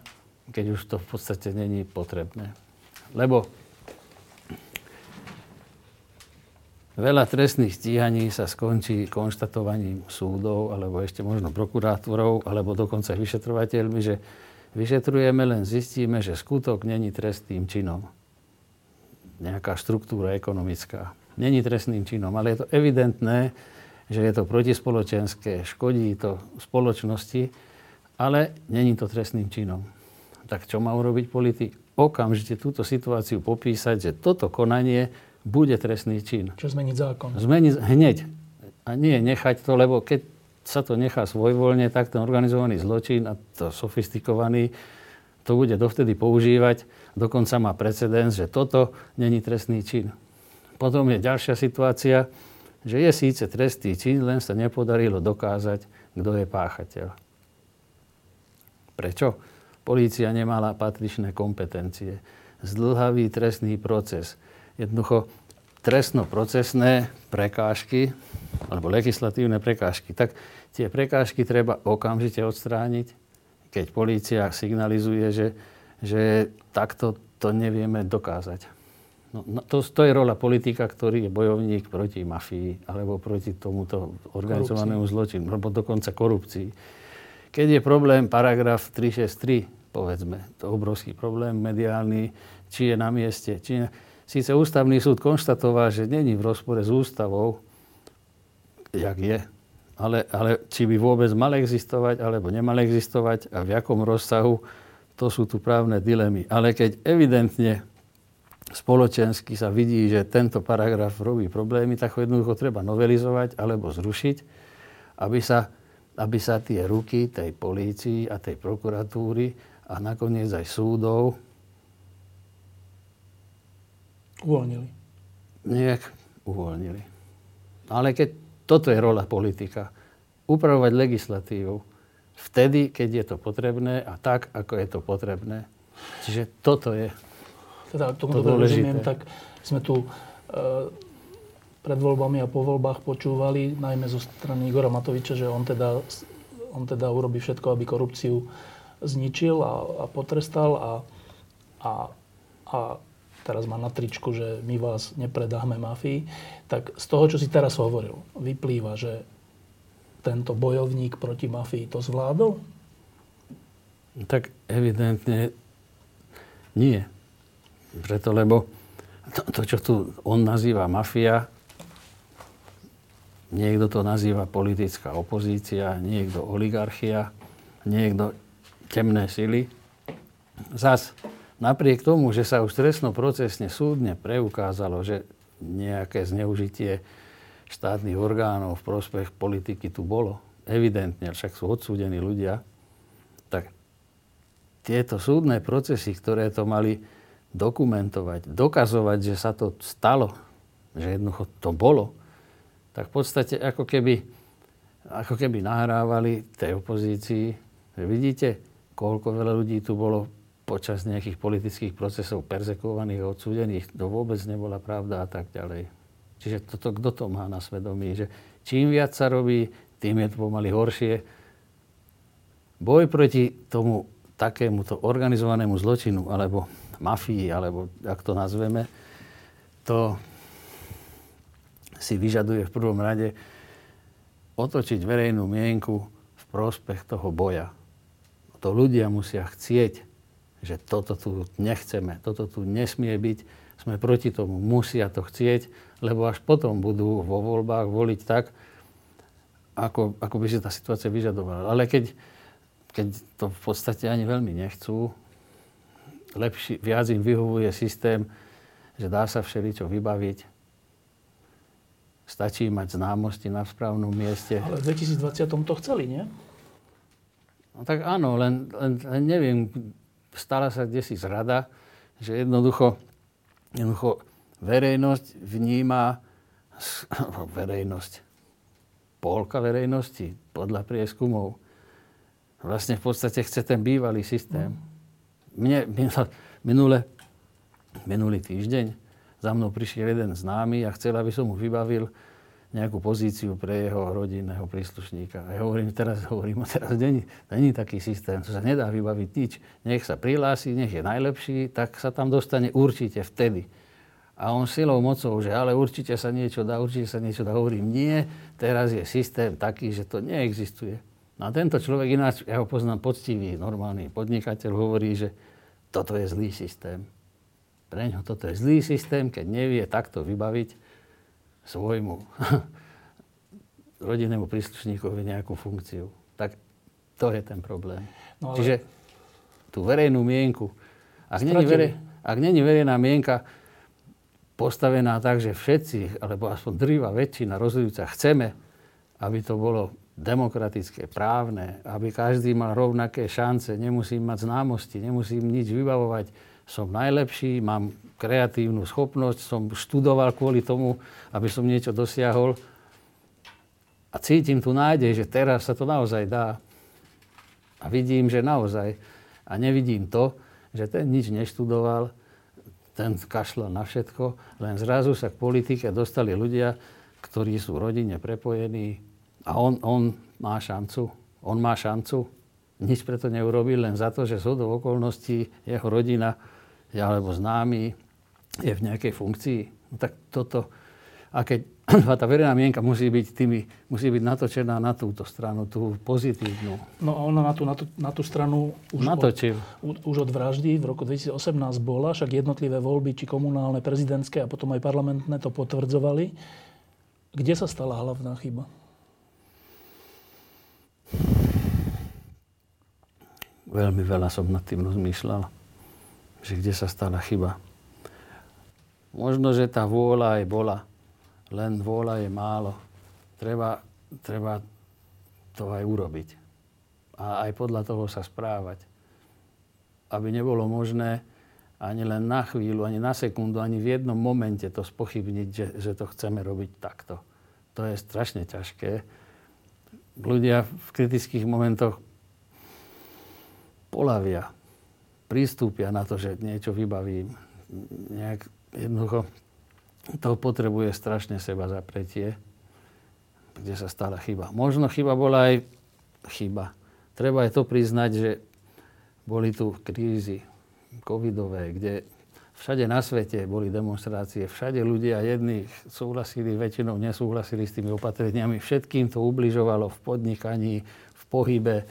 [SPEAKER 2] keď už to v podstate není potrebné. Lebo veľa trestných stíhaní sa skončí konštatovaním súdov, alebo ešte možno prokurátorov, alebo dokonca vyšetrovateľmi, že vyšetrujeme, len zistíme, že skutok není trestným činom. Nejaká štruktúra ekonomická. Není trestným činom, ale je to evidentné, že je to protispoločenské, škodí to spoločnosti, ale není to trestným činom. Tak čo má urobiť politik? Okamžite túto situáciu popísať, že toto konanie bude trestný čin.
[SPEAKER 1] Čo zmeniť zákon?
[SPEAKER 2] Zmeniť hneď. A nie nechať to, lebo keď sa to nechá svojvoľne, tak ten organizovaný zločin a to sofistikovaný to bude dovtedy používať. Dokonca má precedens, že toto není trestný čin. Potom je ďalšia situácia, že je síce trestný čin, len sa nepodarilo dokázať, kto je páchateľ. Prečo? Polícia nemala patričné kompetencie. Zdlhavý trestný proces. Jednoducho trestno-procesné prekážky alebo legislatívne prekážky. Tak tie prekážky treba okamžite odstrániť, keď polícia signalizuje, že, že takto to nevieme dokázať. No, no, to, to je rola politika, ktorý je bojovník proti mafii alebo proti tomuto organizovanému zločinu, alebo dokonca korupcii. Keď je problém paragraf 363, povedzme, to obrovský problém mediálny, či je na mieste, či ne... Síce ústavný súd konštatoval, že není v rozpore s ústavou, jak je, ale, ale či by vôbec mal existovať, alebo nemal existovať a v jakom rozsahu, to sú tu právne dilemy. Ale keď evidentne spoločensky sa vidí, že tento paragraf robí problémy, tak ho jednoducho treba novelizovať alebo zrušiť, aby sa, aby sa tie ruky tej polícii a tej prokuratúry a nakoniec aj súdov
[SPEAKER 1] uvoľnili.
[SPEAKER 2] Nejak uvoľnili. Ale keď toto je rola politika, upravovať legislatívu vtedy, keď je to potrebné a tak, ako je to potrebné. Čiže toto je
[SPEAKER 1] teda tomu to dobre rozumiem, tak sme tu e, pred voľbami a po voľbách počúvali, najmä zo strany Igora Matoviča, že on teda, on teda urobí všetko, aby korupciu zničil a, a potrestal a, a, a teraz má na tričku, že my vás nepredáme mafii, tak z toho, čo si teraz hovoril, vyplýva, že tento bojovník proti mafii to zvládol?
[SPEAKER 2] Tak evidentne nie. Preto, lebo to, to, čo tu on nazýva mafia, niekto to nazýva politická opozícia, niekto oligarchia, niekto temné sily. Zas, napriek tomu, že sa už trestno-procesne súdne preukázalo, že nejaké zneužitie štátnych orgánov v prospech politiky tu bolo, evidentne, však sú odsúdení ľudia, tak tieto súdne procesy, ktoré to mali dokumentovať, dokazovať, že sa to stalo, že jednoducho to bolo, tak v podstate ako keby, ako keby nahrávali tej opozícii, že vidíte, koľko veľa ľudí tu bolo počas nejakých politických procesov perzekovaných a odsúdených, to vôbec nebola pravda a tak ďalej. Čiže toto, kto to má na svedomí, že čím viac sa robí, tým je to pomaly horšie. Boj proti tomu takémuto organizovanému zločinu alebo mafii, alebo ak to nazveme, to si vyžaduje v prvom rade otočiť verejnú mienku v prospech toho boja. To ľudia musia chcieť, že toto tu nechceme, toto tu nesmie byť, sme proti tomu, musia to chcieť, lebo až potom budú vo voľbách voliť tak, ako, ako by si tá situácia vyžadovala. Ale keď, keď to v podstate ani veľmi nechcú, lepší, viac im vyhovuje systém, že dá sa všeličo vybaviť. Stačí mať známosti na správnom mieste.
[SPEAKER 1] Ale v 2020 to chceli, nie?
[SPEAKER 2] No tak áno, len, len, len neviem, stala sa kde si zrada, že jednoducho, jednoducho verejnosť vníma, verejnosť, polka verejnosti podľa prieskumov vlastne v podstate chce ten bývalý systém. Mne minule, minulý týždeň za mnou prišiel jeden známy a chcel, aby som mu vybavil nejakú pozíciu pre jeho rodinného príslušníka. Ja hovorím, teraz hovorím, teraz není, není taký systém, to sa nedá vybaviť nič. Nech sa prihlási, nech je najlepší, tak sa tam dostane určite vtedy. A on silou mocou, že ale určite sa niečo dá, určite sa niečo dá. Hovorím, nie, teraz je systém taký, že to neexistuje. No a tento človek ináč, ja ho poznám poctivý, normálny podnikateľ, hovorí, že toto je zlý systém. Pre ňo toto je zlý systém, keď nevie takto vybaviť svojmu rodinnému príslušníkovi nejakú funkciu. Tak to je ten problém. No ale... Čiže tú verejnú mienku, ak není, verej, ak není verejná mienka postavená tak, že všetci, alebo aspoň drýva väčšina rozhodujúca chceme, aby to bolo demokratické, právne, aby každý mal rovnaké šance, nemusím mať známosti, nemusím nič vybavovať, som najlepší, mám kreatívnu schopnosť, som študoval kvôli tomu, aby som niečo dosiahol. A cítim tu nádej, že teraz sa to naozaj dá. A vidím, že naozaj. A nevidím to, že ten nič neštudoval, ten kašľal na všetko, len zrazu sa k politike dostali ľudia, ktorí sú rodine prepojení a on, on má šancu. On má šancu. Nič preto neurobil, len za to, že z okolností jeho rodina alebo známy je v nejakej funkcii. No tak toto, a keď tá verejná mienka musí byť, tými, musí byť natočená na túto stranu, tú pozitívnu.
[SPEAKER 1] No a ona na tú, na tú, na tú stranu už
[SPEAKER 2] Natočil.
[SPEAKER 1] od, už od vraždy v roku 2018 bola, však jednotlivé voľby, či komunálne, prezidentské a potom aj parlamentné to potvrdzovali. Kde sa stala hlavná chyba?
[SPEAKER 2] Veľmi veľa som nad tým rozmýšľal že kde sa stala chyba. Možno, že tá vôľa aj bola, len vôľa je málo. Treba, treba to aj urobiť. A aj podľa toho sa správať. Aby nebolo možné ani len na chvíľu, ani na sekundu, ani v jednom momente to spochybniť, že, že to chceme robiť takto. To je strašne ťažké. Ľudia v kritických momentoch polavia pristúpia na to, že niečo vybavím. Nejak jednoducho to potrebuje strašne seba zapretie, kde sa stala chyba. Možno chyba bola aj chyba. Treba aj to priznať, že boli tu krízy covidové, kde všade na svete boli demonstrácie, všade ľudia jedných súhlasili, väčšinou nesúhlasili s tými opatreniami. Všetkým to ubližovalo v podnikaní, v pohybe,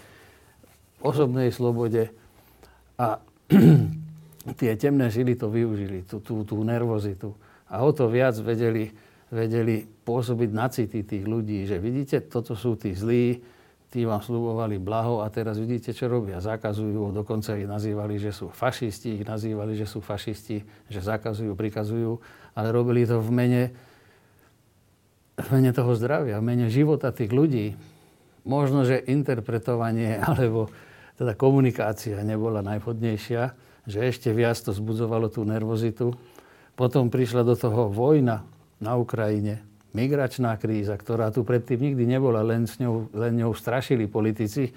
[SPEAKER 2] osobnej slobode. A tie temné žily to využili, tú, tú, tú nervozitu. A o to viac vedeli, vedeli pôsobiť na city tých ľudí, že vidíte, toto sú tí zlí, tí vám slubovali blaho a teraz vidíte, čo robia. Zakazujú, dokonca ich nazývali, že sú fašisti, ich nazývali, že sú fašisti, že zakazujú, prikazujú, ale robili to v mene, v mene toho zdravia, v mene života tých ľudí. Možno, že interpretovanie alebo teda komunikácia nebola najvhodnejšia, že ešte viac to zbudzovalo tú nervozitu. Potom prišla do toho vojna na Ukrajine, migračná kríza, ktorá tu predtým nikdy nebola, len, s ňou, len ňou strašili politici,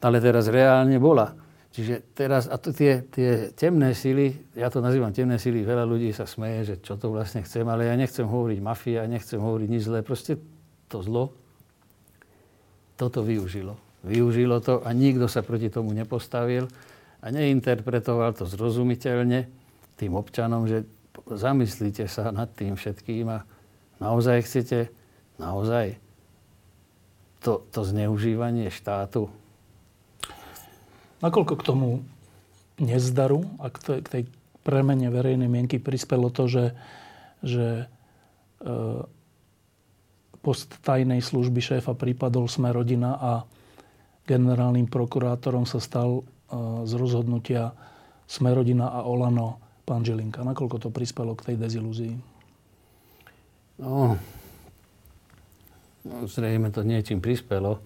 [SPEAKER 2] ale teraz reálne bola. Čiže teraz, a to tie, tie temné sily, ja to nazývam temné sily, veľa ľudí sa smeje, že čo to vlastne chcem, ale ja nechcem hovoriť mafia, nechcem hovoriť nič zlé, proste to zlo, toto využilo využilo to a nikto sa proti tomu nepostavil a neinterpretoval to zrozumiteľne tým občanom, že zamyslíte sa nad tým všetkým a naozaj chcete, naozaj to, to zneužívanie štátu.
[SPEAKER 1] Nakoľko k tomu nezdaru a k tej, premene verejnej mienky prispelo to, že, že e, post tajnej služby šéfa prípadol sme rodina a generálnym prokurátorom sa stal e, z rozhodnutia Smerodina a Olano pán Žilinka. Nakoľko to prispelo k tej dezilúzii?
[SPEAKER 2] No, no zrejme to niečím prispelo,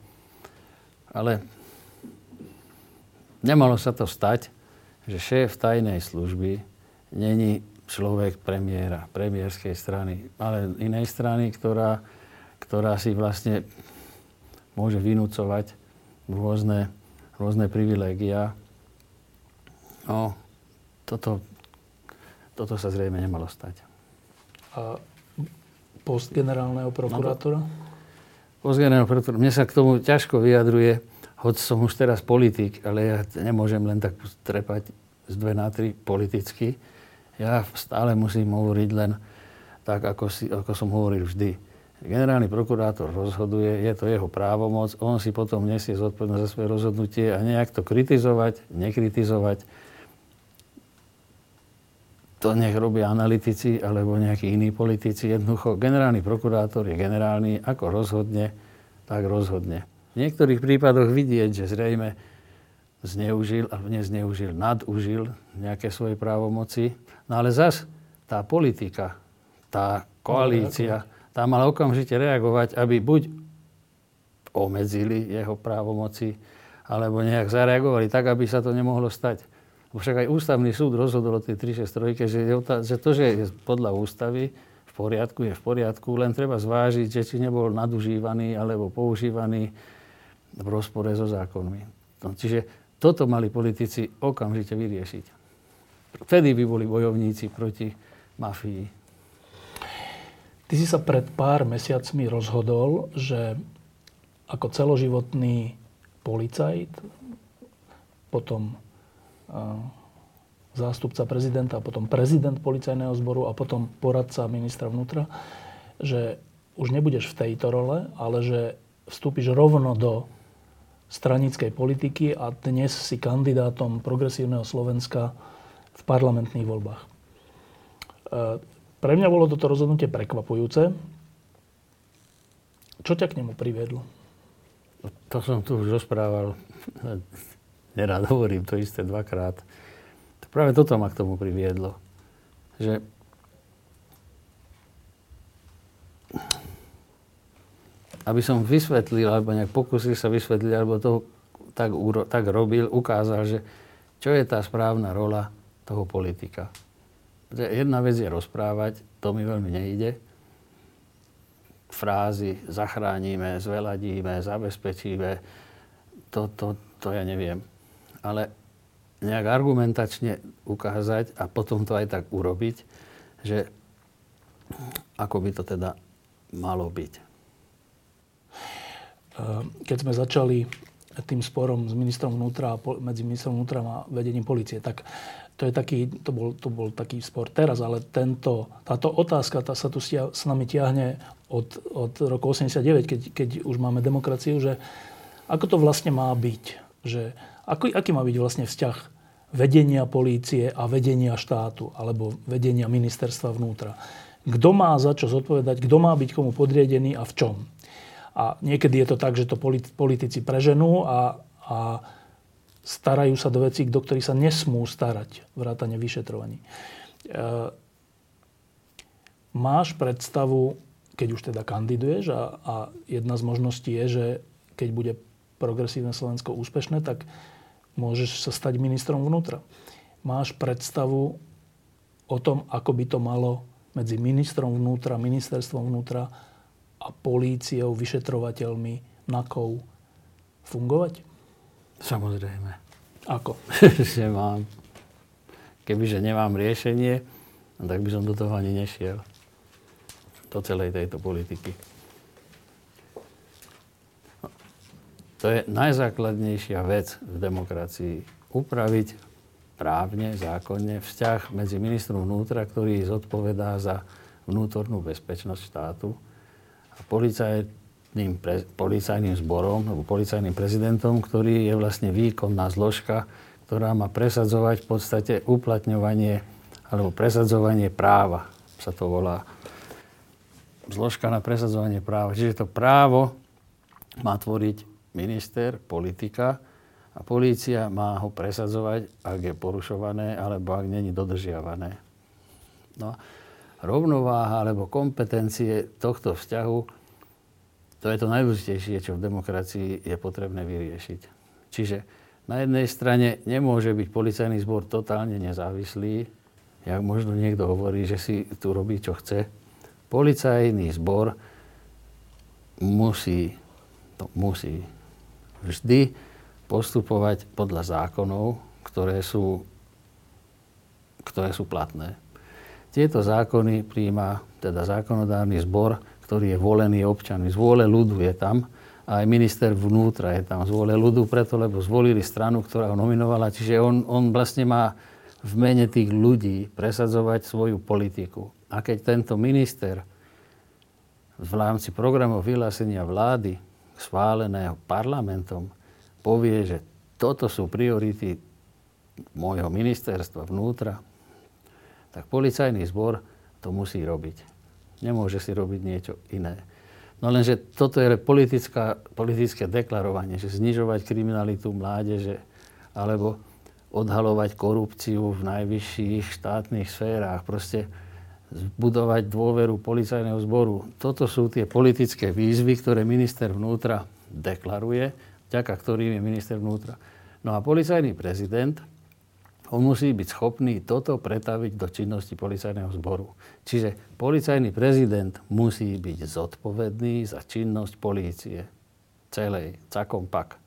[SPEAKER 2] ale nemalo sa to stať, že šéf tajnej služby není človek premiéra, premiérskej strany, ale inej strany, ktorá, ktorá si vlastne môže vynúcovať rôzne, rôzne privilégia. No, toto, toto sa zrejme nemalo stať.
[SPEAKER 1] A post generálneho prokurátora? No,
[SPEAKER 2] post generálneho prokurátora. Mne sa k tomu ťažko vyjadruje, hoď som už teraz politik, ale ja nemôžem len tak trepať z dve na tri politicky. Ja stále musím hovoriť len tak, ako, si, ako som hovoril vždy. Generálny prokurátor rozhoduje, je to jeho právomoc, on si potom nesie zodpovednosť za svoje rozhodnutie a nejak to kritizovať, nekritizovať, to nech robia analytici alebo nejakí iní politici. Jednoducho, generálny prokurátor je generálny, ako rozhodne, tak rozhodne. V niektorých prípadoch vidieť, že zrejme zneužil, alebo nezneužil, nadužil nejaké svoje právomoci. No ale zas tá politika, tá koalícia, tá mala okamžite reagovať, aby buď obmedzili jeho právomoci, alebo nejak zareagovali tak, aby sa to nemohlo stať. Však aj ústavný súd rozhodol o tej 363, že, že to, že je podľa ústavy v poriadku, je v poriadku, len treba zvážiť, že či nebol nadužívaný alebo používaný v rozpore so zákonmi. No, čiže toto mali politici okamžite vyriešiť. Vtedy by boli bojovníci proti mafii.
[SPEAKER 1] Ty si sa pred pár mesiacmi rozhodol, že ako celoživotný policajt, potom zástupca prezidenta, potom prezident policajného zboru a potom poradca ministra vnútra, že už nebudeš v tejto role, ale že vstúpiš rovno do stranickej politiky a dnes si kandidátom progresívneho Slovenska v parlamentných voľbách. Pre mňa bolo toto rozhodnutie prekvapujúce. Čo ťa k nemu priviedlo?
[SPEAKER 2] To som tu už rozprával nerad hovorím to isté dvakrát. Práve toto ma k tomu priviedlo. Že aby som vysvetlil, alebo nejak pokusil sa vysvetliť, alebo to tak, tak robil, ukázal, že čo je tá správna rola toho politika. Jedna vec je rozprávať, to mi veľmi nejde. Frázy zachránime, zveladíme, zabezpečíme, to, to, to ja neviem ale nejak argumentačne ukázať a potom to aj tak urobiť, že ako by to teda malo byť.
[SPEAKER 1] Ehm, keď sme začali tým sporom s ministrom vnútra, medzi ministrom vnútra a vedením policie, tak to, je taký, to, bol, to bol taký spor teraz, ale tento, táto otázka tá sa tu s nami tiahne od, od roku 89, keď, keď už máme demokraciu, že ako to vlastne má byť. Že ako, aký má byť vlastne vzťah vedenia polície a vedenia štátu alebo vedenia ministerstva vnútra? Kto má za čo zodpovedať, kto má byť komu podriedený a v čom? A niekedy je to tak, že to politici preženú a, a starajú sa do vecí, do ktorých sa nesmú starať, vrátane vyšetrovaní. E, máš predstavu, keď už teda kandiduješ a, a jedna z možností je, že keď bude progresívne Slovensko úspešné, tak môžeš sa stať ministrom vnútra. Máš predstavu o tom, ako by to malo medzi ministrom vnútra, ministerstvom vnútra a políciou, vyšetrovateľmi, NAKou fungovať?
[SPEAKER 2] Samozrejme.
[SPEAKER 1] Ako?
[SPEAKER 2] že mám. Kebyže nemám riešenie, tak by som do toho ani nešiel. Do celej tejto politiky. To je najzákladnejšia vec v demokracii. Upraviť právne, zákonne vzťah medzi ministrom vnútra, ktorý zodpovedá za vnútornú bezpečnosť štátu a policajným, pre, policajným zborom alebo policajným prezidentom, ktorý je vlastne výkonná zložka, ktorá má presadzovať v podstate uplatňovanie alebo presadzovanie práva, sa to volá. Zložka na presadzovanie práva. Čiže to právo má tvoriť minister, politika a polícia má ho presadzovať, ak je porušované alebo ak není dodržiavané. No, rovnováha alebo kompetencie tohto vzťahu, to je to najdôležitejšie, čo v demokracii je potrebné vyriešiť. Čiže na jednej strane nemôže byť policajný zbor totálne nezávislý, jak možno niekto hovorí, že si tu robí, čo chce. Policajný zbor musí to musí vždy postupovať podľa zákonov, ktoré sú, ktoré sú platné. Tieto zákony príjma teda zákonodárny zbor, ktorý je volený občanmi. Z vôle ľudu je tam a aj minister vnútra je tam z vôle ľudu preto, lebo zvolili stranu, ktorá ho nominovala. Čiže on, on vlastne má v mene tých ľudí presadzovať svoju politiku. A keď tento minister v rámci programov vyhlásenia vlády schváleného parlamentom povie, že toto sú priority môjho ministerstva vnútra, tak policajný zbor to musí robiť. Nemôže si robiť niečo iné. No lenže toto je politická, politické deklarovanie, že znižovať kriminalitu mládeže alebo odhalovať korupciu v najvyšších štátnych sférach, proste zbudovať dôveru policajného zboru. Toto sú tie politické výzvy, ktoré minister vnútra deklaruje, vďaka ktorým je minister vnútra. No a policajný prezident on musí byť schopný toto pretaviť do činnosti policajného zboru. Čiže policajný prezident musí byť zodpovedný za činnosť polície. Celej, cakom pak.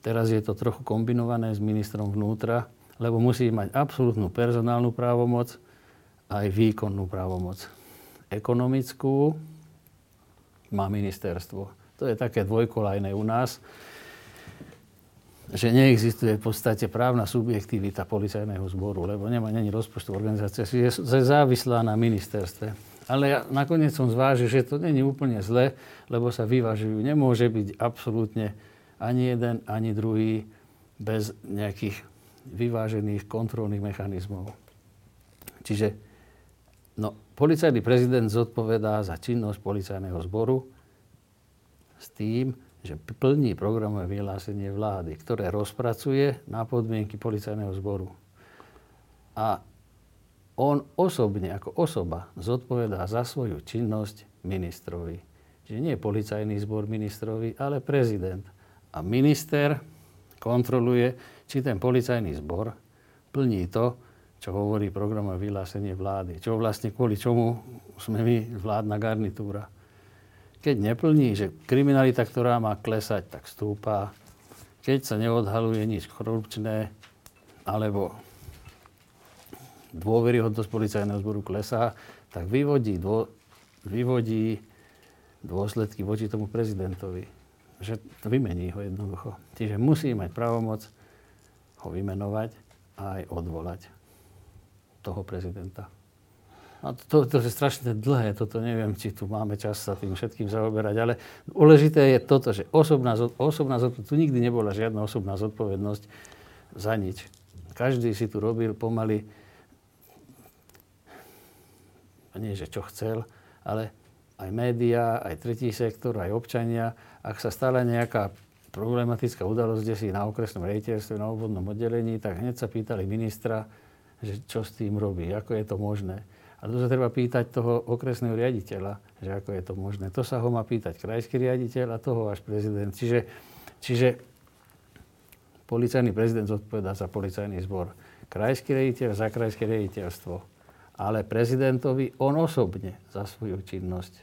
[SPEAKER 2] Teraz je to trochu kombinované s ministrom vnútra, lebo musí mať absolútnu personálnu právomoc a aj výkonnú právomoc. Ekonomickú má ministerstvo. To je také dvojkolajné u nás že neexistuje v podstate právna subjektivita policajného zboru, lebo nemá není rozpočtu organizácie, je závislá na ministerstve. Ale ja nakoniec som zvážil, že to není úplne zle, lebo sa vyvažujú. Nemôže byť absolútne ani jeden, ani druhý bez nejakých vyvážených kontrolných mechanizmov. Čiže no, policajný prezident zodpovedá za činnosť policajného zboru s tým, že plní programové vyhlásenie vlády, ktoré rozpracuje na podmienky policajného zboru. A on osobne, ako osoba, zodpovedá za svoju činnosť ministrovi. Čiže nie policajný zbor ministrovi, ale prezident. A minister kontroluje, či ten policajný zbor plní to, čo hovorí programové vyhlásenie vlády. Čo vlastne kvôli čomu sme my vládna garnitúra keď neplní, že kriminalita, ktorá má klesať, tak stúpa. Keď sa neodhaluje nič korupčné, alebo dôveryhodnosť policajného zboru klesá, tak vyvodí, dô, vyvodí dôsledky voči tomu prezidentovi. Že vymení ho jednoducho. Čiže musí mať právomoc ho vymenovať a aj odvolať toho prezidenta. A to, to je strašne dlhé, toto neviem, či tu máme čas sa tým všetkým zaoberať, ale dôležité je toto, že osobná, osobná zodpovednosť, tu nikdy nebola žiadna osobná zodpovednosť za nič. Každý si tu robil pomaly, nie že čo chcel, ale aj médiá, aj tretí sektor, aj občania, ak sa stala nejaká problematická udalosť, kde si na okresnom rejtierstve, na obvodnom oddelení, tak hneď sa pýtali ministra, že čo s tým robí, ako je to možné. A to sa treba pýtať toho okresného riaditeľa, že ako je to možné. To sa ho má pýtať krajský riaditeľ a toho až prezident. Čiže, čiže policajný prezident zodpovedá za policajný zbor. Krajský riaditeľ za krajské riaditeľstvo. Ale prezidentovi on osobne za svoju činnosť.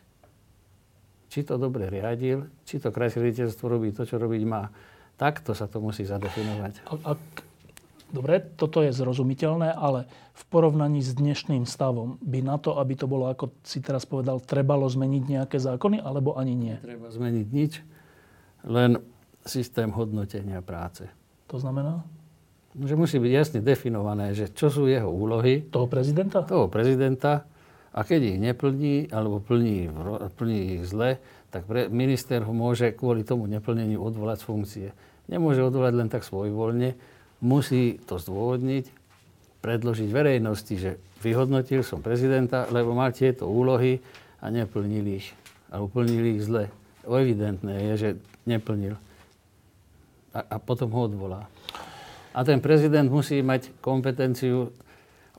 [SPEAKER 2] Či to dobre riadil, či to krajské riaditeľstvo robí to, čo robiť má. Takto sa to musí zadefinovať.
[SPEAKER 1] Ak Dobre, toto je zrozumiteľné, ale v porovnaní s dnešným stavom by na to, aby to bolo, ako si teraz povedal, trebalo zmeniť nejaké zákony, alebo ani nie?
[SPEAKER 2] Treba zmeniť nič, len systém hodnotenia práce.
[SPEAKER 1] To znamená?
[SPEAKER 2] Že musí byť jasne definované, že čo sú jeho úlohy.
[SPEAKER 1] Toho prezidenta?
[SPEAKER 2] Toho prezidenta. A keď ich neplní, alebo plní, plní ich zle, tak pre, minister ho môže kvôli tomu neplneniu odvolať z funkcie. Nemôže odvolať len tak svojvoľne, musí to zdôvodniť, predložiť verejnosti, že vyhodnotil som prezidenta, lebo mal tieto úlohy a neplnil ich. Alebo plnil ich zle. Evidentné je, že neplnil. A, a potom ho odvolá. A ten prezident musí mať kompetenciu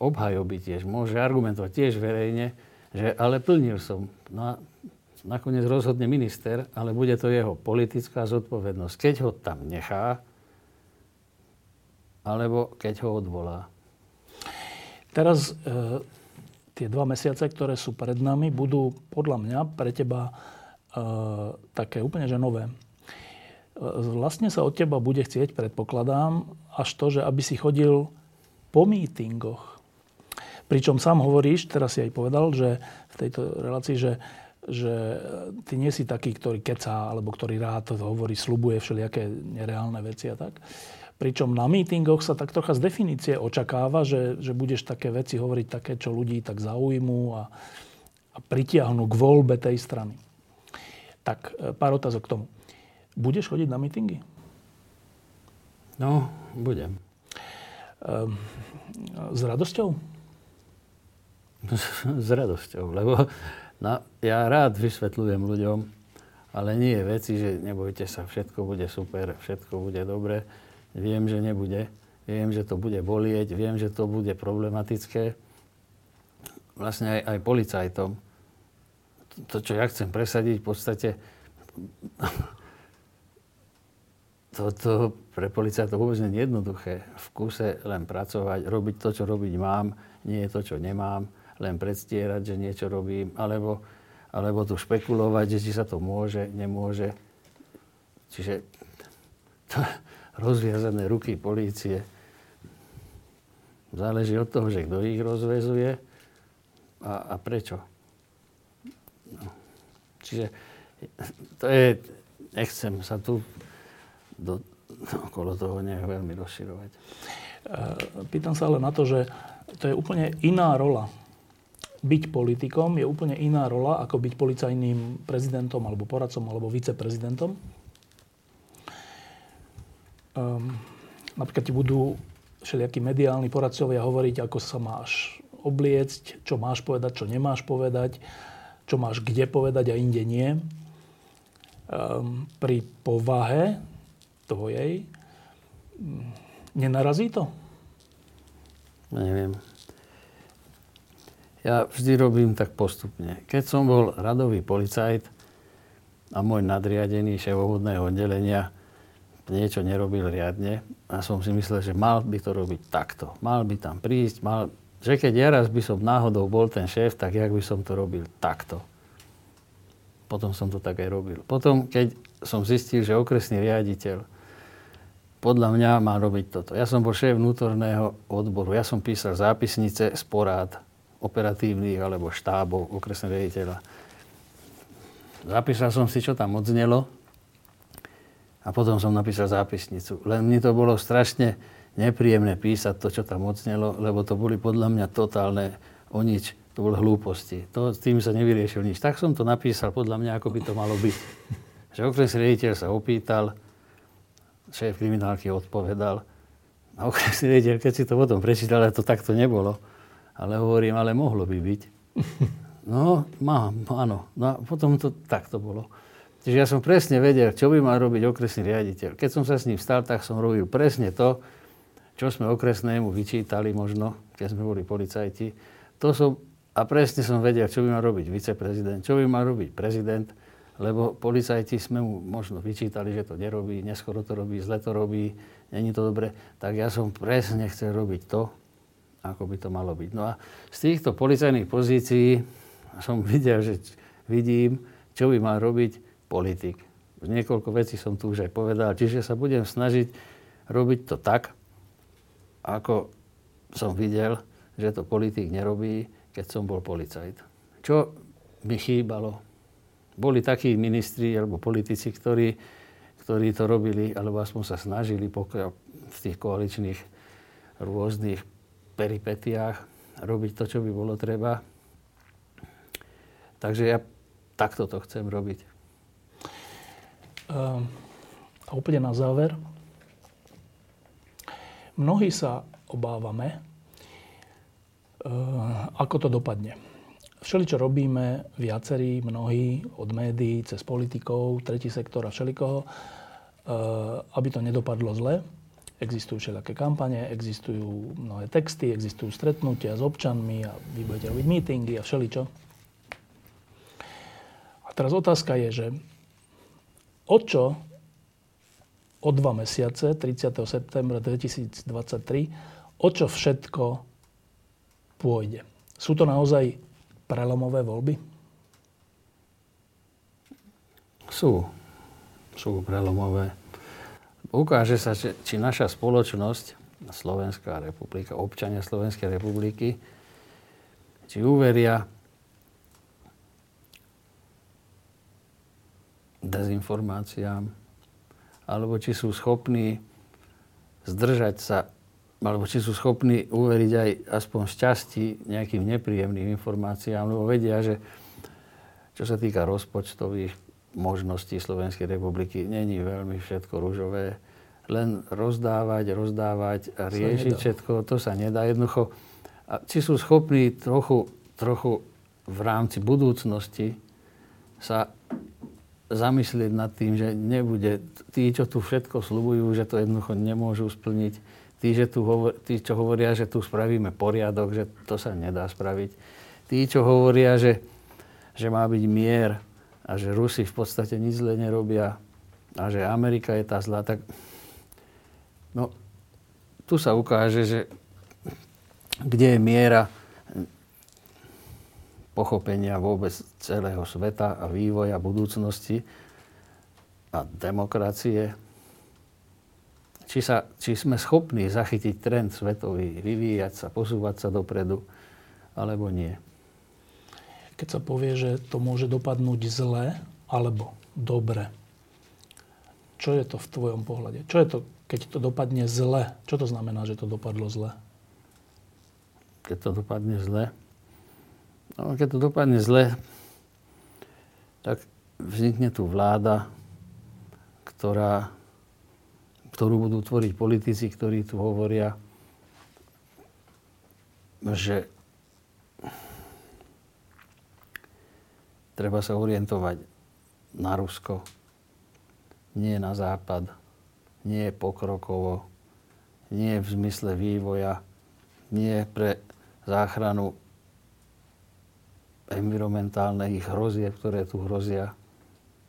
[SPEAKER 2] obhajoby tiež. Môže argumentovať tiež verejne, že ale plnil som. No a nakoniec rozhodne minister, ale bude to jeho politická zodpovednosť. Keď ho tam nechá, alebo keď ho odvolá.
[SPEAKER 1] Teraz e, tie dva mesiace, ktoré sú pred nami, budú podľa mňa pre teba také úplne že nové. Vlastne sa od teba bude chcieť, predpokladám, až to, že aby si chodil po mítingoch. Pričom sám hovoríš, teraz si aj povedal, že v tejto relácii, že, že ty nie si taký, ktorý kecá, alebo ktorý rád hovorí, slubuje všelijaké nereálne veci a tak. Pričom na mítingoch sa tak trocha z definície očakáva, že, že budeš také veci hovoriť také, čo ľudí tak zaujmú a, a pritiahnu k voľbe tej strany. Tak e, pár otázok k tomu. Budeš chodiť na mítingy?
[SPEAKER 2] No, budem.
[SPEAKER 1] Ehm, s radosťou?
[SPEAKER 2] s radosťou, lebo no, ja rád vysvetľujem ľuďom, ale nie je veci, že nebojte sa, všetko bude super, všetko bude dobre Viem, že nebude. Viem, že to bude bolieť. Viem, že to bude problematické. Vlastne aj, aj policajtom. To, čo ja chcem presadiť, v podstate toto pre policajtov vôbec nie je jednoduché. V kuse len pracovať, robiť to, čo robiť mám, nie to, čo nemám, len predstierať, že niečo robím, alebo, alebo tu špekulovať, že či sa to môže, nemôže. Čiže to, rozviazané ruky polície. Záleží od toho, že kto ich rozvezuje a, a prečo. No. Čiže to je, nechcem sa tu do, okolo toho nejak veľmi rozširovať.
[SPEAKER 1] Pýtam sa ale na to, že to je úplne iná rola. Byť politikom je úplne iná rola, ako byť policajným prezidentom, alebo poradcom, alebo viceprezidentom um, napríklad ti budú všelijakí mediálni poradcovia hovoriť, ako sa máš obliecť, čo máš povedať, čo nemáš povedať, čo máš kde povedať a inde nie. Um, pri povahe tvojej um, nenarazí to?
[SPEAKER 2] No, neviem. Ja vždy robím tak postupne. Keď som bol radový policajt a môj nadriadený šéf oddelenia niečo nerobil riadne a som si myslel, že mal by to robiť takto. Mal by tam prísť, mal, že keď ja raz by som náhodou bol ten šéf, tak jak by som to robil takto. Potom som to tak aj robil. Potom, keď som zistil, že okresný riaditeľ podľa mňa má robiť toto. Ja som bol šéf vnútorného odboru. Ja som písal zápisnice z porád operatívnych alebo štábov okresného riaditeľa. Zapísal som si, čo tam odznelo a potom som napísal zápisnicu. Len mi to bolo strašne nepríjemné písať to, čo tam odznelo, lebo to boli podľa mňa totálne o nič. To boli hlúposti. To, tým sa nevyriešil nič. Tak som to napísal podľa mňa, ako by to malo byť. Že okresný riaditeľ sa opýtal, šéf kriminálky odpovedal. A okresný riaditeľ, keď si to potom prečítal, to takto nebolo. Ale hovorím, ale mohlo by byť. No, mám, áno. No a potom to takto bolo. Čiže ja som presne vedel, čo by mal robiť okresný riaditeľ. Keď som sa s ním stal, tak som robil presne to, čo sme okresnému vyčítali možno, keď sme boli policajti. To som, a presne som vedel, čo by mal robiť viceprezident, čo by mal robiť prezident, lebo policajti sme mu možno vyčítali, že to nerobí, neskoro to robí, zle to robí, není to dobre. Tak ja som presne chcel robiť to, ako by to malo byť. No a z týchto policajných pozícií som videl, že vidím, čo by mal robiť politik. Niekoľko vecí som tu už aj povedal, čiže sa budem snažiť robiť to tak, ako som videl, že to politik nerobí, keď som bol policajt. Čo mi chýbalo? Boli takí ministri alebo politici, ktorí, ktorí to robili, alebo aspoň sa snažili pokiaľ v tých koaličných rôznych peripetiách robiť to, čo by bolo treba. Takže ja takto to chcem robiť.
[SPEAKER 1] Ehm, a úplne na záver. Mnohí sa obávame, ehm, ako to dopadne. Všeli, čo robíme, viacerí, mnohí, od médií, cez politikov, tretí sektor a všelikoho, ehm, aby to nedopadlo zle. Existujú všelijaké kampane, existujú mnohé texty, existujú stretnutia s občanmi a vy budete robiť mítingy a všeličo. A teraz otázka je, že o čo o dva mesiace, 30. septembra 2023, o čo všetko pôjde. Sú to naozaj prelomové voľby?
[SPEAKER 2] Sú. Sú prelomové. Ukáže sa, či naša spoločnosť, Slovenská republika, občania Slovenskej republiky, či uveria dezinformáciám, alebo či sú schopní zdržať sa, alebo či sú schopní uveriť aj aspoň v časti nejakým nepríjemným informáciám, lebo vedia, že čo sa týka rozpočtových možností Slovenskej republiky, není veľmi všetko rúžové. Len rozdávať, rozdávať a riešiť všetko, to sa nedá. Jednoducho, a či sú schopní trochu, trochu v rámci budúcnosti sa zamyslieť nad tým, že nebude, tí, čo tu všetko slubujú, že to jednoducho nemôžu splniť, tí, že tu hovor, tí, čo hovoria, že tu spravíme poriadok, že to sa nedá spraviť, tí, čo hovoria, že, že má byť mier a že Rusi v podstate nič zle nerobia a že Amerika je tá zlá, tak no, tu sa ukáže, že kde je miera pochopenia vôbec celého sveta a vývoja budúcnosti a demokracie. Či, sa, či sme schopní zachytiť trend svetový, vyvíjať sa, posúvať sa dopredu, alebo nie.
[SPEAKER 1] Keď sa povie, že to môže dopadnúť zle alebo dobre, čo je to v tvojom pohľade? Čo je to, keď to dopadne zle? Čo to znamená, že to dopadlo zle?
[SPEAKER 2] keď to dopadne zle. No, keď to dopadne zle, tak vznikne tu vláda, ktorá, ktorú budú tvoriť politici, ktorí tu hovoria, že treba sa orientovať na Rusko, nie na Západ, nie pokrokovo, nie v zmysle vývoja, nie pre záchranu environmentálnych hrozieb, ktoré tu hrozia,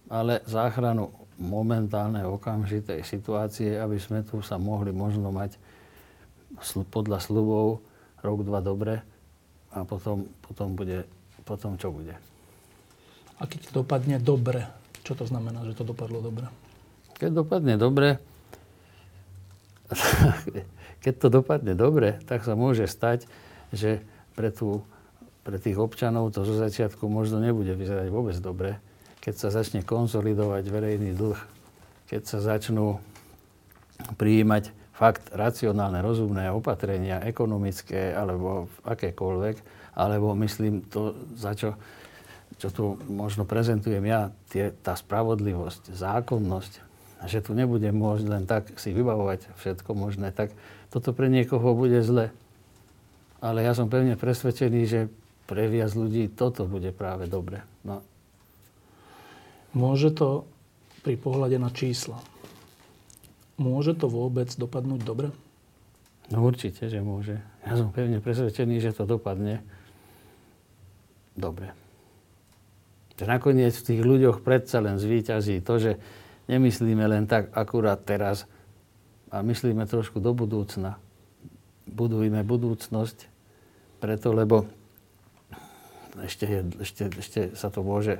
[SPEAKER 2] ale záchranu momentálnej okamžitej situácie, aby sme tu sa mohli možno mať podľa slubov rok, dva dobre a potom, potom bude, potom čo bude.
[SPEAKER 1] A keď dopadne dobre, čo to znamená, že to dopadlo dobre?
[SPEAKER 2] Keď dopadne dobre, keď to dopadne dobre, tak sa môže stať, že pre, tú, pre tých občanov to zo začiatku možno nebude vyzerať vôbec dobre, keď sa začne konsolidovať verejný dlh, keď sa začnú prijímať fakt racionálne, rozumné opatrenia, ekonomické alebo akékoľvek, alebo myslím to, za čo, čo tu možno prezentujem ja, tie, tá spravodlivosť, zákonnosť, že tu nebudem môcť len tak si vybavovať všetko možné, tak toto pre niekoho bude zle. Ale ja som pevne presvedčený, že pre viac ľudí toto bude práve dobre. No.
[SPEAKER 1] Môže to pri pohľade na čísla, môže to vôbec dopadnúť dobre?
[SPEAKER 2] No určite, že môže. Ja som pevne presvedčený, že to dopadne dobre. Že nakoniec v tých ľuďoch predsa len zvýťazí to, že nemyslíme len tak akurát teraz a myslíme trošku do budúcna. Budujme budúcnosť preto, lebo ešte, je, ešte, ešte sa to môže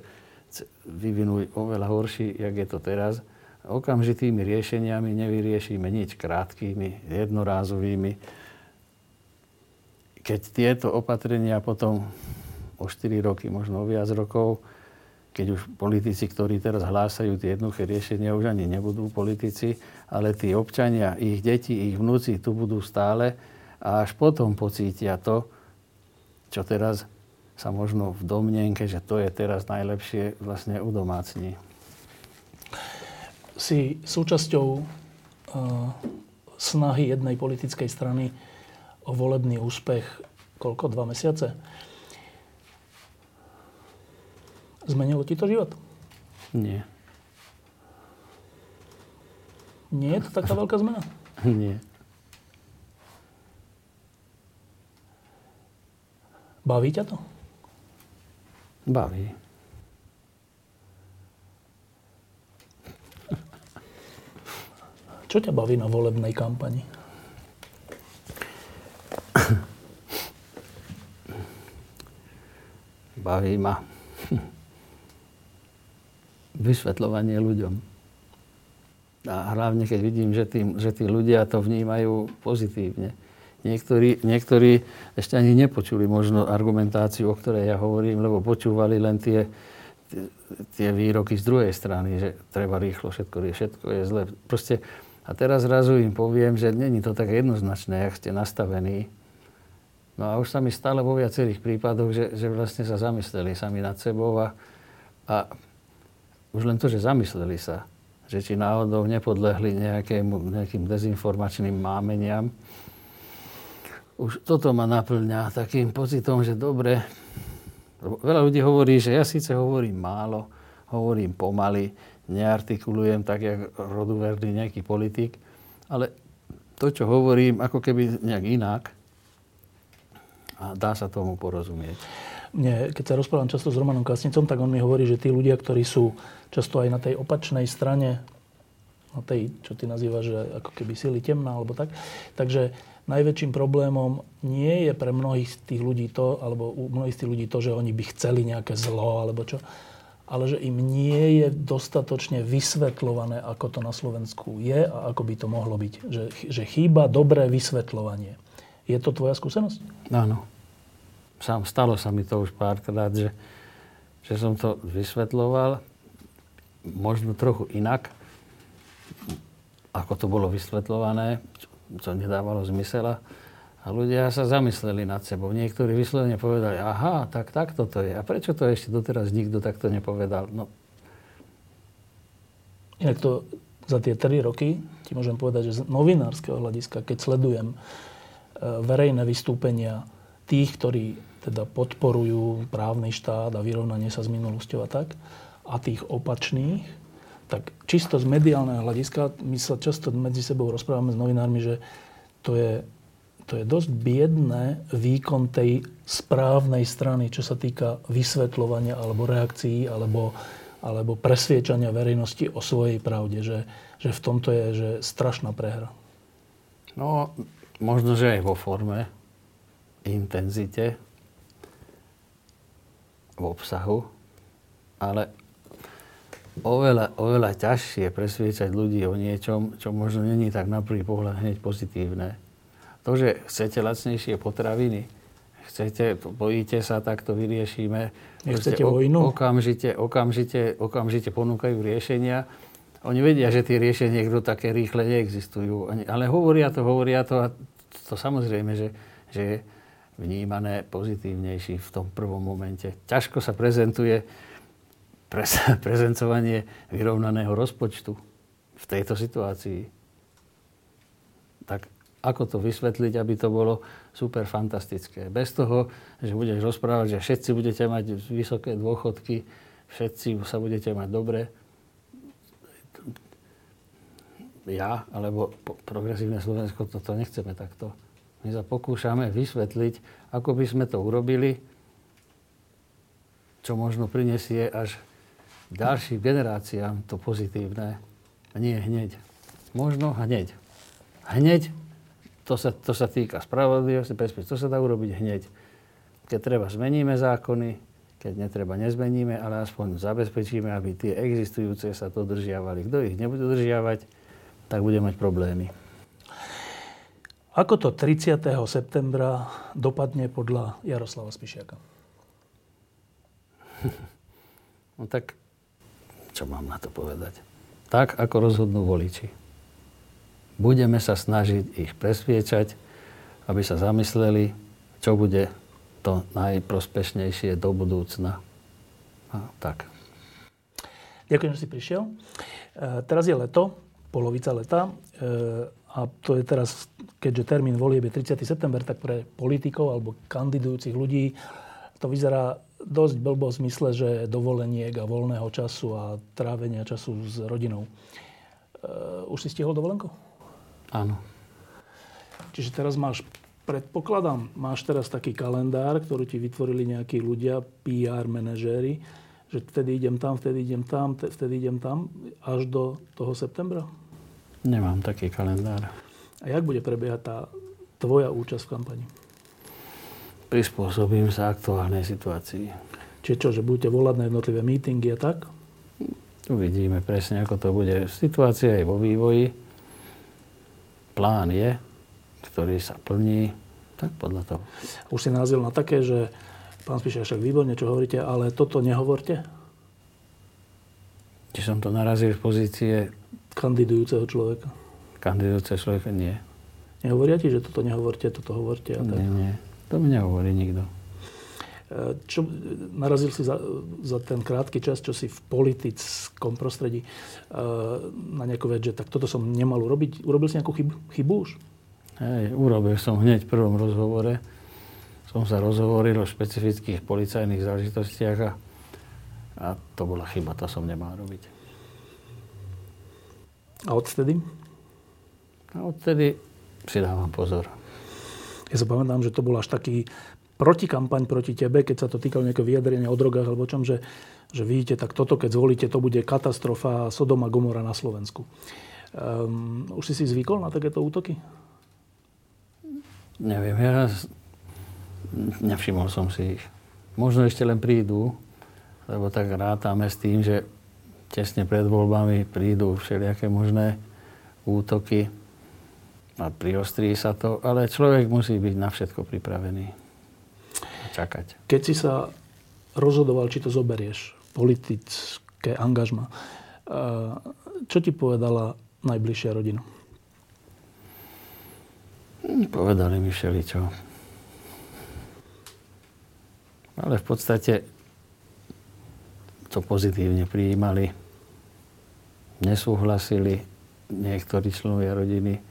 [SPEAKER 2] vyvinúť oveľa horší, jak je to teraz. Okamžitými riešeniami nevyriešime nič krátkými, jednorázovými. Keď tieto opatrenia potom o 4 roky, možno o viac rokov, keď už politici, ktorí teraz hlásajú tie jednoduché riešenia, už ani nebudú politici, ale tí občania, ich deti, ich vnúci tu budú stále a až potom pocítia to, čo teraz sa možno v domnenke, že to je teraz najlepšie, vlastne udomácni.
[SPEAKER 1] Si súčasťou uh, snahy jednej politickej strany o volebný úspech koľko? Dva mesiace? Zmenilo ti to život?
[SPEAKER 2] Nie.
[SPEAKER 1] Nie je to taká veľká zmena?
[SPEAKER 2] Nie.
[SPEAKER 1] Baví ťa to?
[SPEAKER 2] Baví.
[SPEAKER 1] Čo ťa baví na volebnej kampani?
[SPEAKER 2] Baví ma. vysvetľovanie ľuďom. A hlavne, keď vidím, že tí, že tí ľudia to vnímajú pozitívne. Niektorí, niektorí ešte ani nepočuli možno argumentáciu, o ktorej ja hovorím, lebo počúvali len tie, tie, výroky z druhej strany, že treba rýchlo, všetko, všetko je zle. Proste, a teraz zrazu im poviem, že není to tak jednoznačné, jak ste nastavení. No a už sa mi stále vo viacerých prípadoch, že, že vlastne sa zamysleli sami nad sebou a, a už len to, že zamysleli sa, že či náhodou nepodlehli nejakému, nejakým dezinformačným mámeniam, už toto ma naplňa takým pocitom, že dobre, veľa ľudí hovorí, že ja síce hovorím málo, hovorím pomaly, neartikulujem tak, jak roduverný nejaký politik, ale to, čo hovorím, ako keby nejak inak a dá sa tomu porozumieť.
[SPEAKER 1] Mne, keď sa rozprávam často s Romanom Kasnicom, tak on mi hovorí, že tí ľudia, ktorí sú často aj na tej opačnej strane, na tej, čo ty nazývaš, že ako keby sily temná, alebo tak, takže najväčším problémom nie je pre mnohých z tých ľudí to, alebo u mnohých z tých ľudí to, že oni by chceli nejaké zlo, alebo čo, ale že im nie je dostatočne vysvetľované, ako to na Slovensku je a ako by to mohlo byť. Že, že chýba dobré vysvetľovanie. Je to tvoja skúsenosť?
[SPEAKER 2] Áno. Sám stalo sa mi to už párkrát, že, že som to vysvetľoval možno trochu inak, ako to bolo vysvetľované, čo nedávalo zmysel. A ľudia sa zamysleli nad sebou. Niektorí vyslovene povedali, aha, tak takto to je. A prečo to ešte doteraz nikto takto nepovedal? No.
[SPEAKER 1] Inak to za tie tri roky ti môžem povedať, že z novinárskeho hľadiska, keď sledujem e, verejné vystúpenia tých, ktorí teda podporujú právny štát a vyrovnanie sa s minulosťou a tak, a tých opačných, tak čisto z mediálneho hľadiska, my sa často medzi sebou rozprávame s novinármi, že to je, to je dosť biedné výkon tej správnej strany, čo sa týka vysvetľovania alebo reakcií alebo, alebo presviečania verejnosti o svojej pravde, že, že v tomto je že strašná prehra.
[SPEAKER 2] No, možno, že aj vo forme, intenzite, v obsahu, ale oveľa, oveľa ťažšie presviečať ľudí o niečom, čo možno není tak na prvý pohľad hneď pozitívne. To, že chcete lacnejšie potraviny, chcete, bojíte sa, tak to vyriešime.
[SPEAKER 1] Nechcete vojnu?
[SPEAKER 2] Okamžite, okamžite, okamžite ponúkajú riešenia. Oni vedia, že tie riešenia kto také rýchle neexistujú. Ale hovoria to, hovoria to a to samozrejme, že, že je vnímané pozitívnejší v tom prvom momente. Ťažko sa prezentuje prezencovanie vyrovnaného rozpočtu v tejto situácii. Tak ako to vysvetliť, aby to bolo super fantastické. Bez toho, že budeš rozprávať, že všetci budete mať vysoké dôchodky, všetci sa budete mať dobre. Ja, alebo progresívne Slovensko, toto nechceme takto. My sa pokúšame vysvetliť, ako by sme to urobili, čo možno prinesie až ďalším generáciám to pozitívne. Nie hneď. Možno hneď. Hneď, to sa, to sa týka spravodlivosti, bezpečnosti, to sa dá urobiť hneď. Keď treba, zmeníme zákony, keď netreba, nezmeníme, ale aspoň zabezpečíme, aby tie existujúce sa to držiavali. Kto ich nebude držiavať, tak bude mať problémy.
[SPEAKER 1] Ako to 30. septembra dopadne podľa Jaroslava Spišiaka?
[SPEAKER 2] no tak čo mám na to povedať? Tak, ako rozhodnú voliči. Budeme sa snažiť ich presviečať, aby sa zamysleli, čo bude to najprospešnejšie do budúcna. A tak.
[SPEAKER 1] Ďakujem, že si prišiel. E, teraz je leto, polovica leta. E, a to je teraz, keďže termín volieb je 30. september, tak pre politikov alebo kandidujúcich ľudí to vyzerá dosť blbo v zmysle, že dovoleniek a voľného času a trávenia času s rodinou. Uh, už si stihol dovolenku?
[SPEAKER 2] Áno.
[SPEAKER 1] Čiže teraz máš, predpokladám, máš teraz taký kalendár, ktorý ti vytvorili nejakí ľudia, PR manažéri, že vtedy idem tam, vtedy idem tam, vtedy idem tam, až do toho septembra?
[SPEAKER 2] Nemám taký kalendár.
[SPEAKER 1] A jak bude prebiehať tá tvoja účasť v kampani?
[SPEAKER 2] Prispôsobím sa aktuálnej situácii.
[SPEAKER 1] Čiže čo, že budete volať na jednotlivé mítingy a tak?
[SPEAKER 2] Uvidíme presne, ako to bude. Situácia je vo vývoji. Plán je, ktorý sa plní, tak podľa toho.
[SPEAKER 1] Už si narazil na také, že pán Spišák, však výborne, čo hovoríte, ale toto nehovorte?
[SPEAKER 2] Či som to narazil v pozície
[SPEAKER 1] Kandidujúceho človeka.
[SPEAKER 2] kandidujúceho človeka? Nie.
[SPEAKER 1] Nehovoria ti, že toto nehovorte, toto hovorte? A tak?
[SPEAKER 2] Nie, nie. To mi nehovorí nikto.
[SPEAKER 1] E, Čo, narazil si za, za ten krátky čas, čo si v politickom prostredí e, na nejakú vec, že tak toto som nemal urobiť. Urobil si nejakú chybu, chybu už?
[SPEAKER 2] Hej, urobil som hneď v prvom rozhovore. Som sa rozhovoril o špecifických policajných záležitostiach a, a to bola chyba, to som nemal robiť.
[SPEAKER 1] A odtedy?
[SPEAKER 2] A odtedy si dávam pozor.
[SPEAKER 1] Ja sa pamätám, že to bol až taký protikampaň proti tebe, keď sa to týkalo nejakého vyjadrenia o drogách alebo čom, že, že vidíte, tak toto, keď zvolíte, to bude katastrofa Sodoma Gomora na Slovensku. Um, už si si zvykol na takéto útoky?
[SPEAKER 2] Neviem, ja nevšimol som si ich. Možno ešte len prídu, lebo tak rátame s tým, že tesne pred voľbami prídu všelijaké možné útoky a priostrí sa to, ale človek musí byť na všetko pripravený. A čakať.
[SPEAKER 1] Keď si sa rozhodoval, či to zoberieš, politické angažma, uh, čo ti povedala najbližšia rodina?
[SPEAKER 2] Hm, Povedali mi všeličo. Ale v podstate to pozitívne prijímali. Nesúhlasili niektorí členovia rodiny,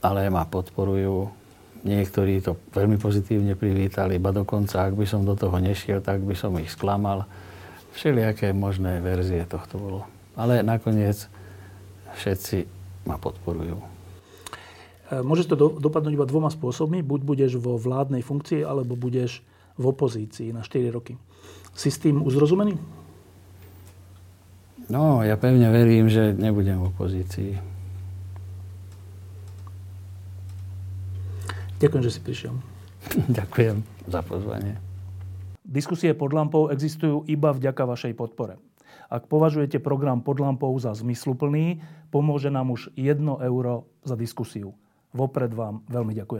[SPEAKER 2] ale ma podporujú. Niektorí to veľmi pozitívne privítali, iba dokonca, ak by som do toho nešiel, tak by som ich sklamal. Všelijaké možné verzie tohto bolo. Ale nakoniec všetci ma podporujú.
[SPEAKER 1] E, Môže to do, dopadnúť iba dvoma spôsobmi. Buď budeš vo vládnej funkcii, alebo budeš v opozícii na 4 roky. Si s tým uzrozumený?
[SPEAKER 2] No, ja pevne verím, že nebudem v opozícii.
[SPEAKER 1] Ďakujem, že si prišiel.
[SPEAKER 2] Ďakujem za pozvanie.
[SPEAKER 1] Diskusie pod lampou existujú iba vďaka vašej podpore. Ak považujete program pod lampou za zmysluplný, pomôže nám už 1 euro za diskusiu. Vopred vám veľmi ďakujem.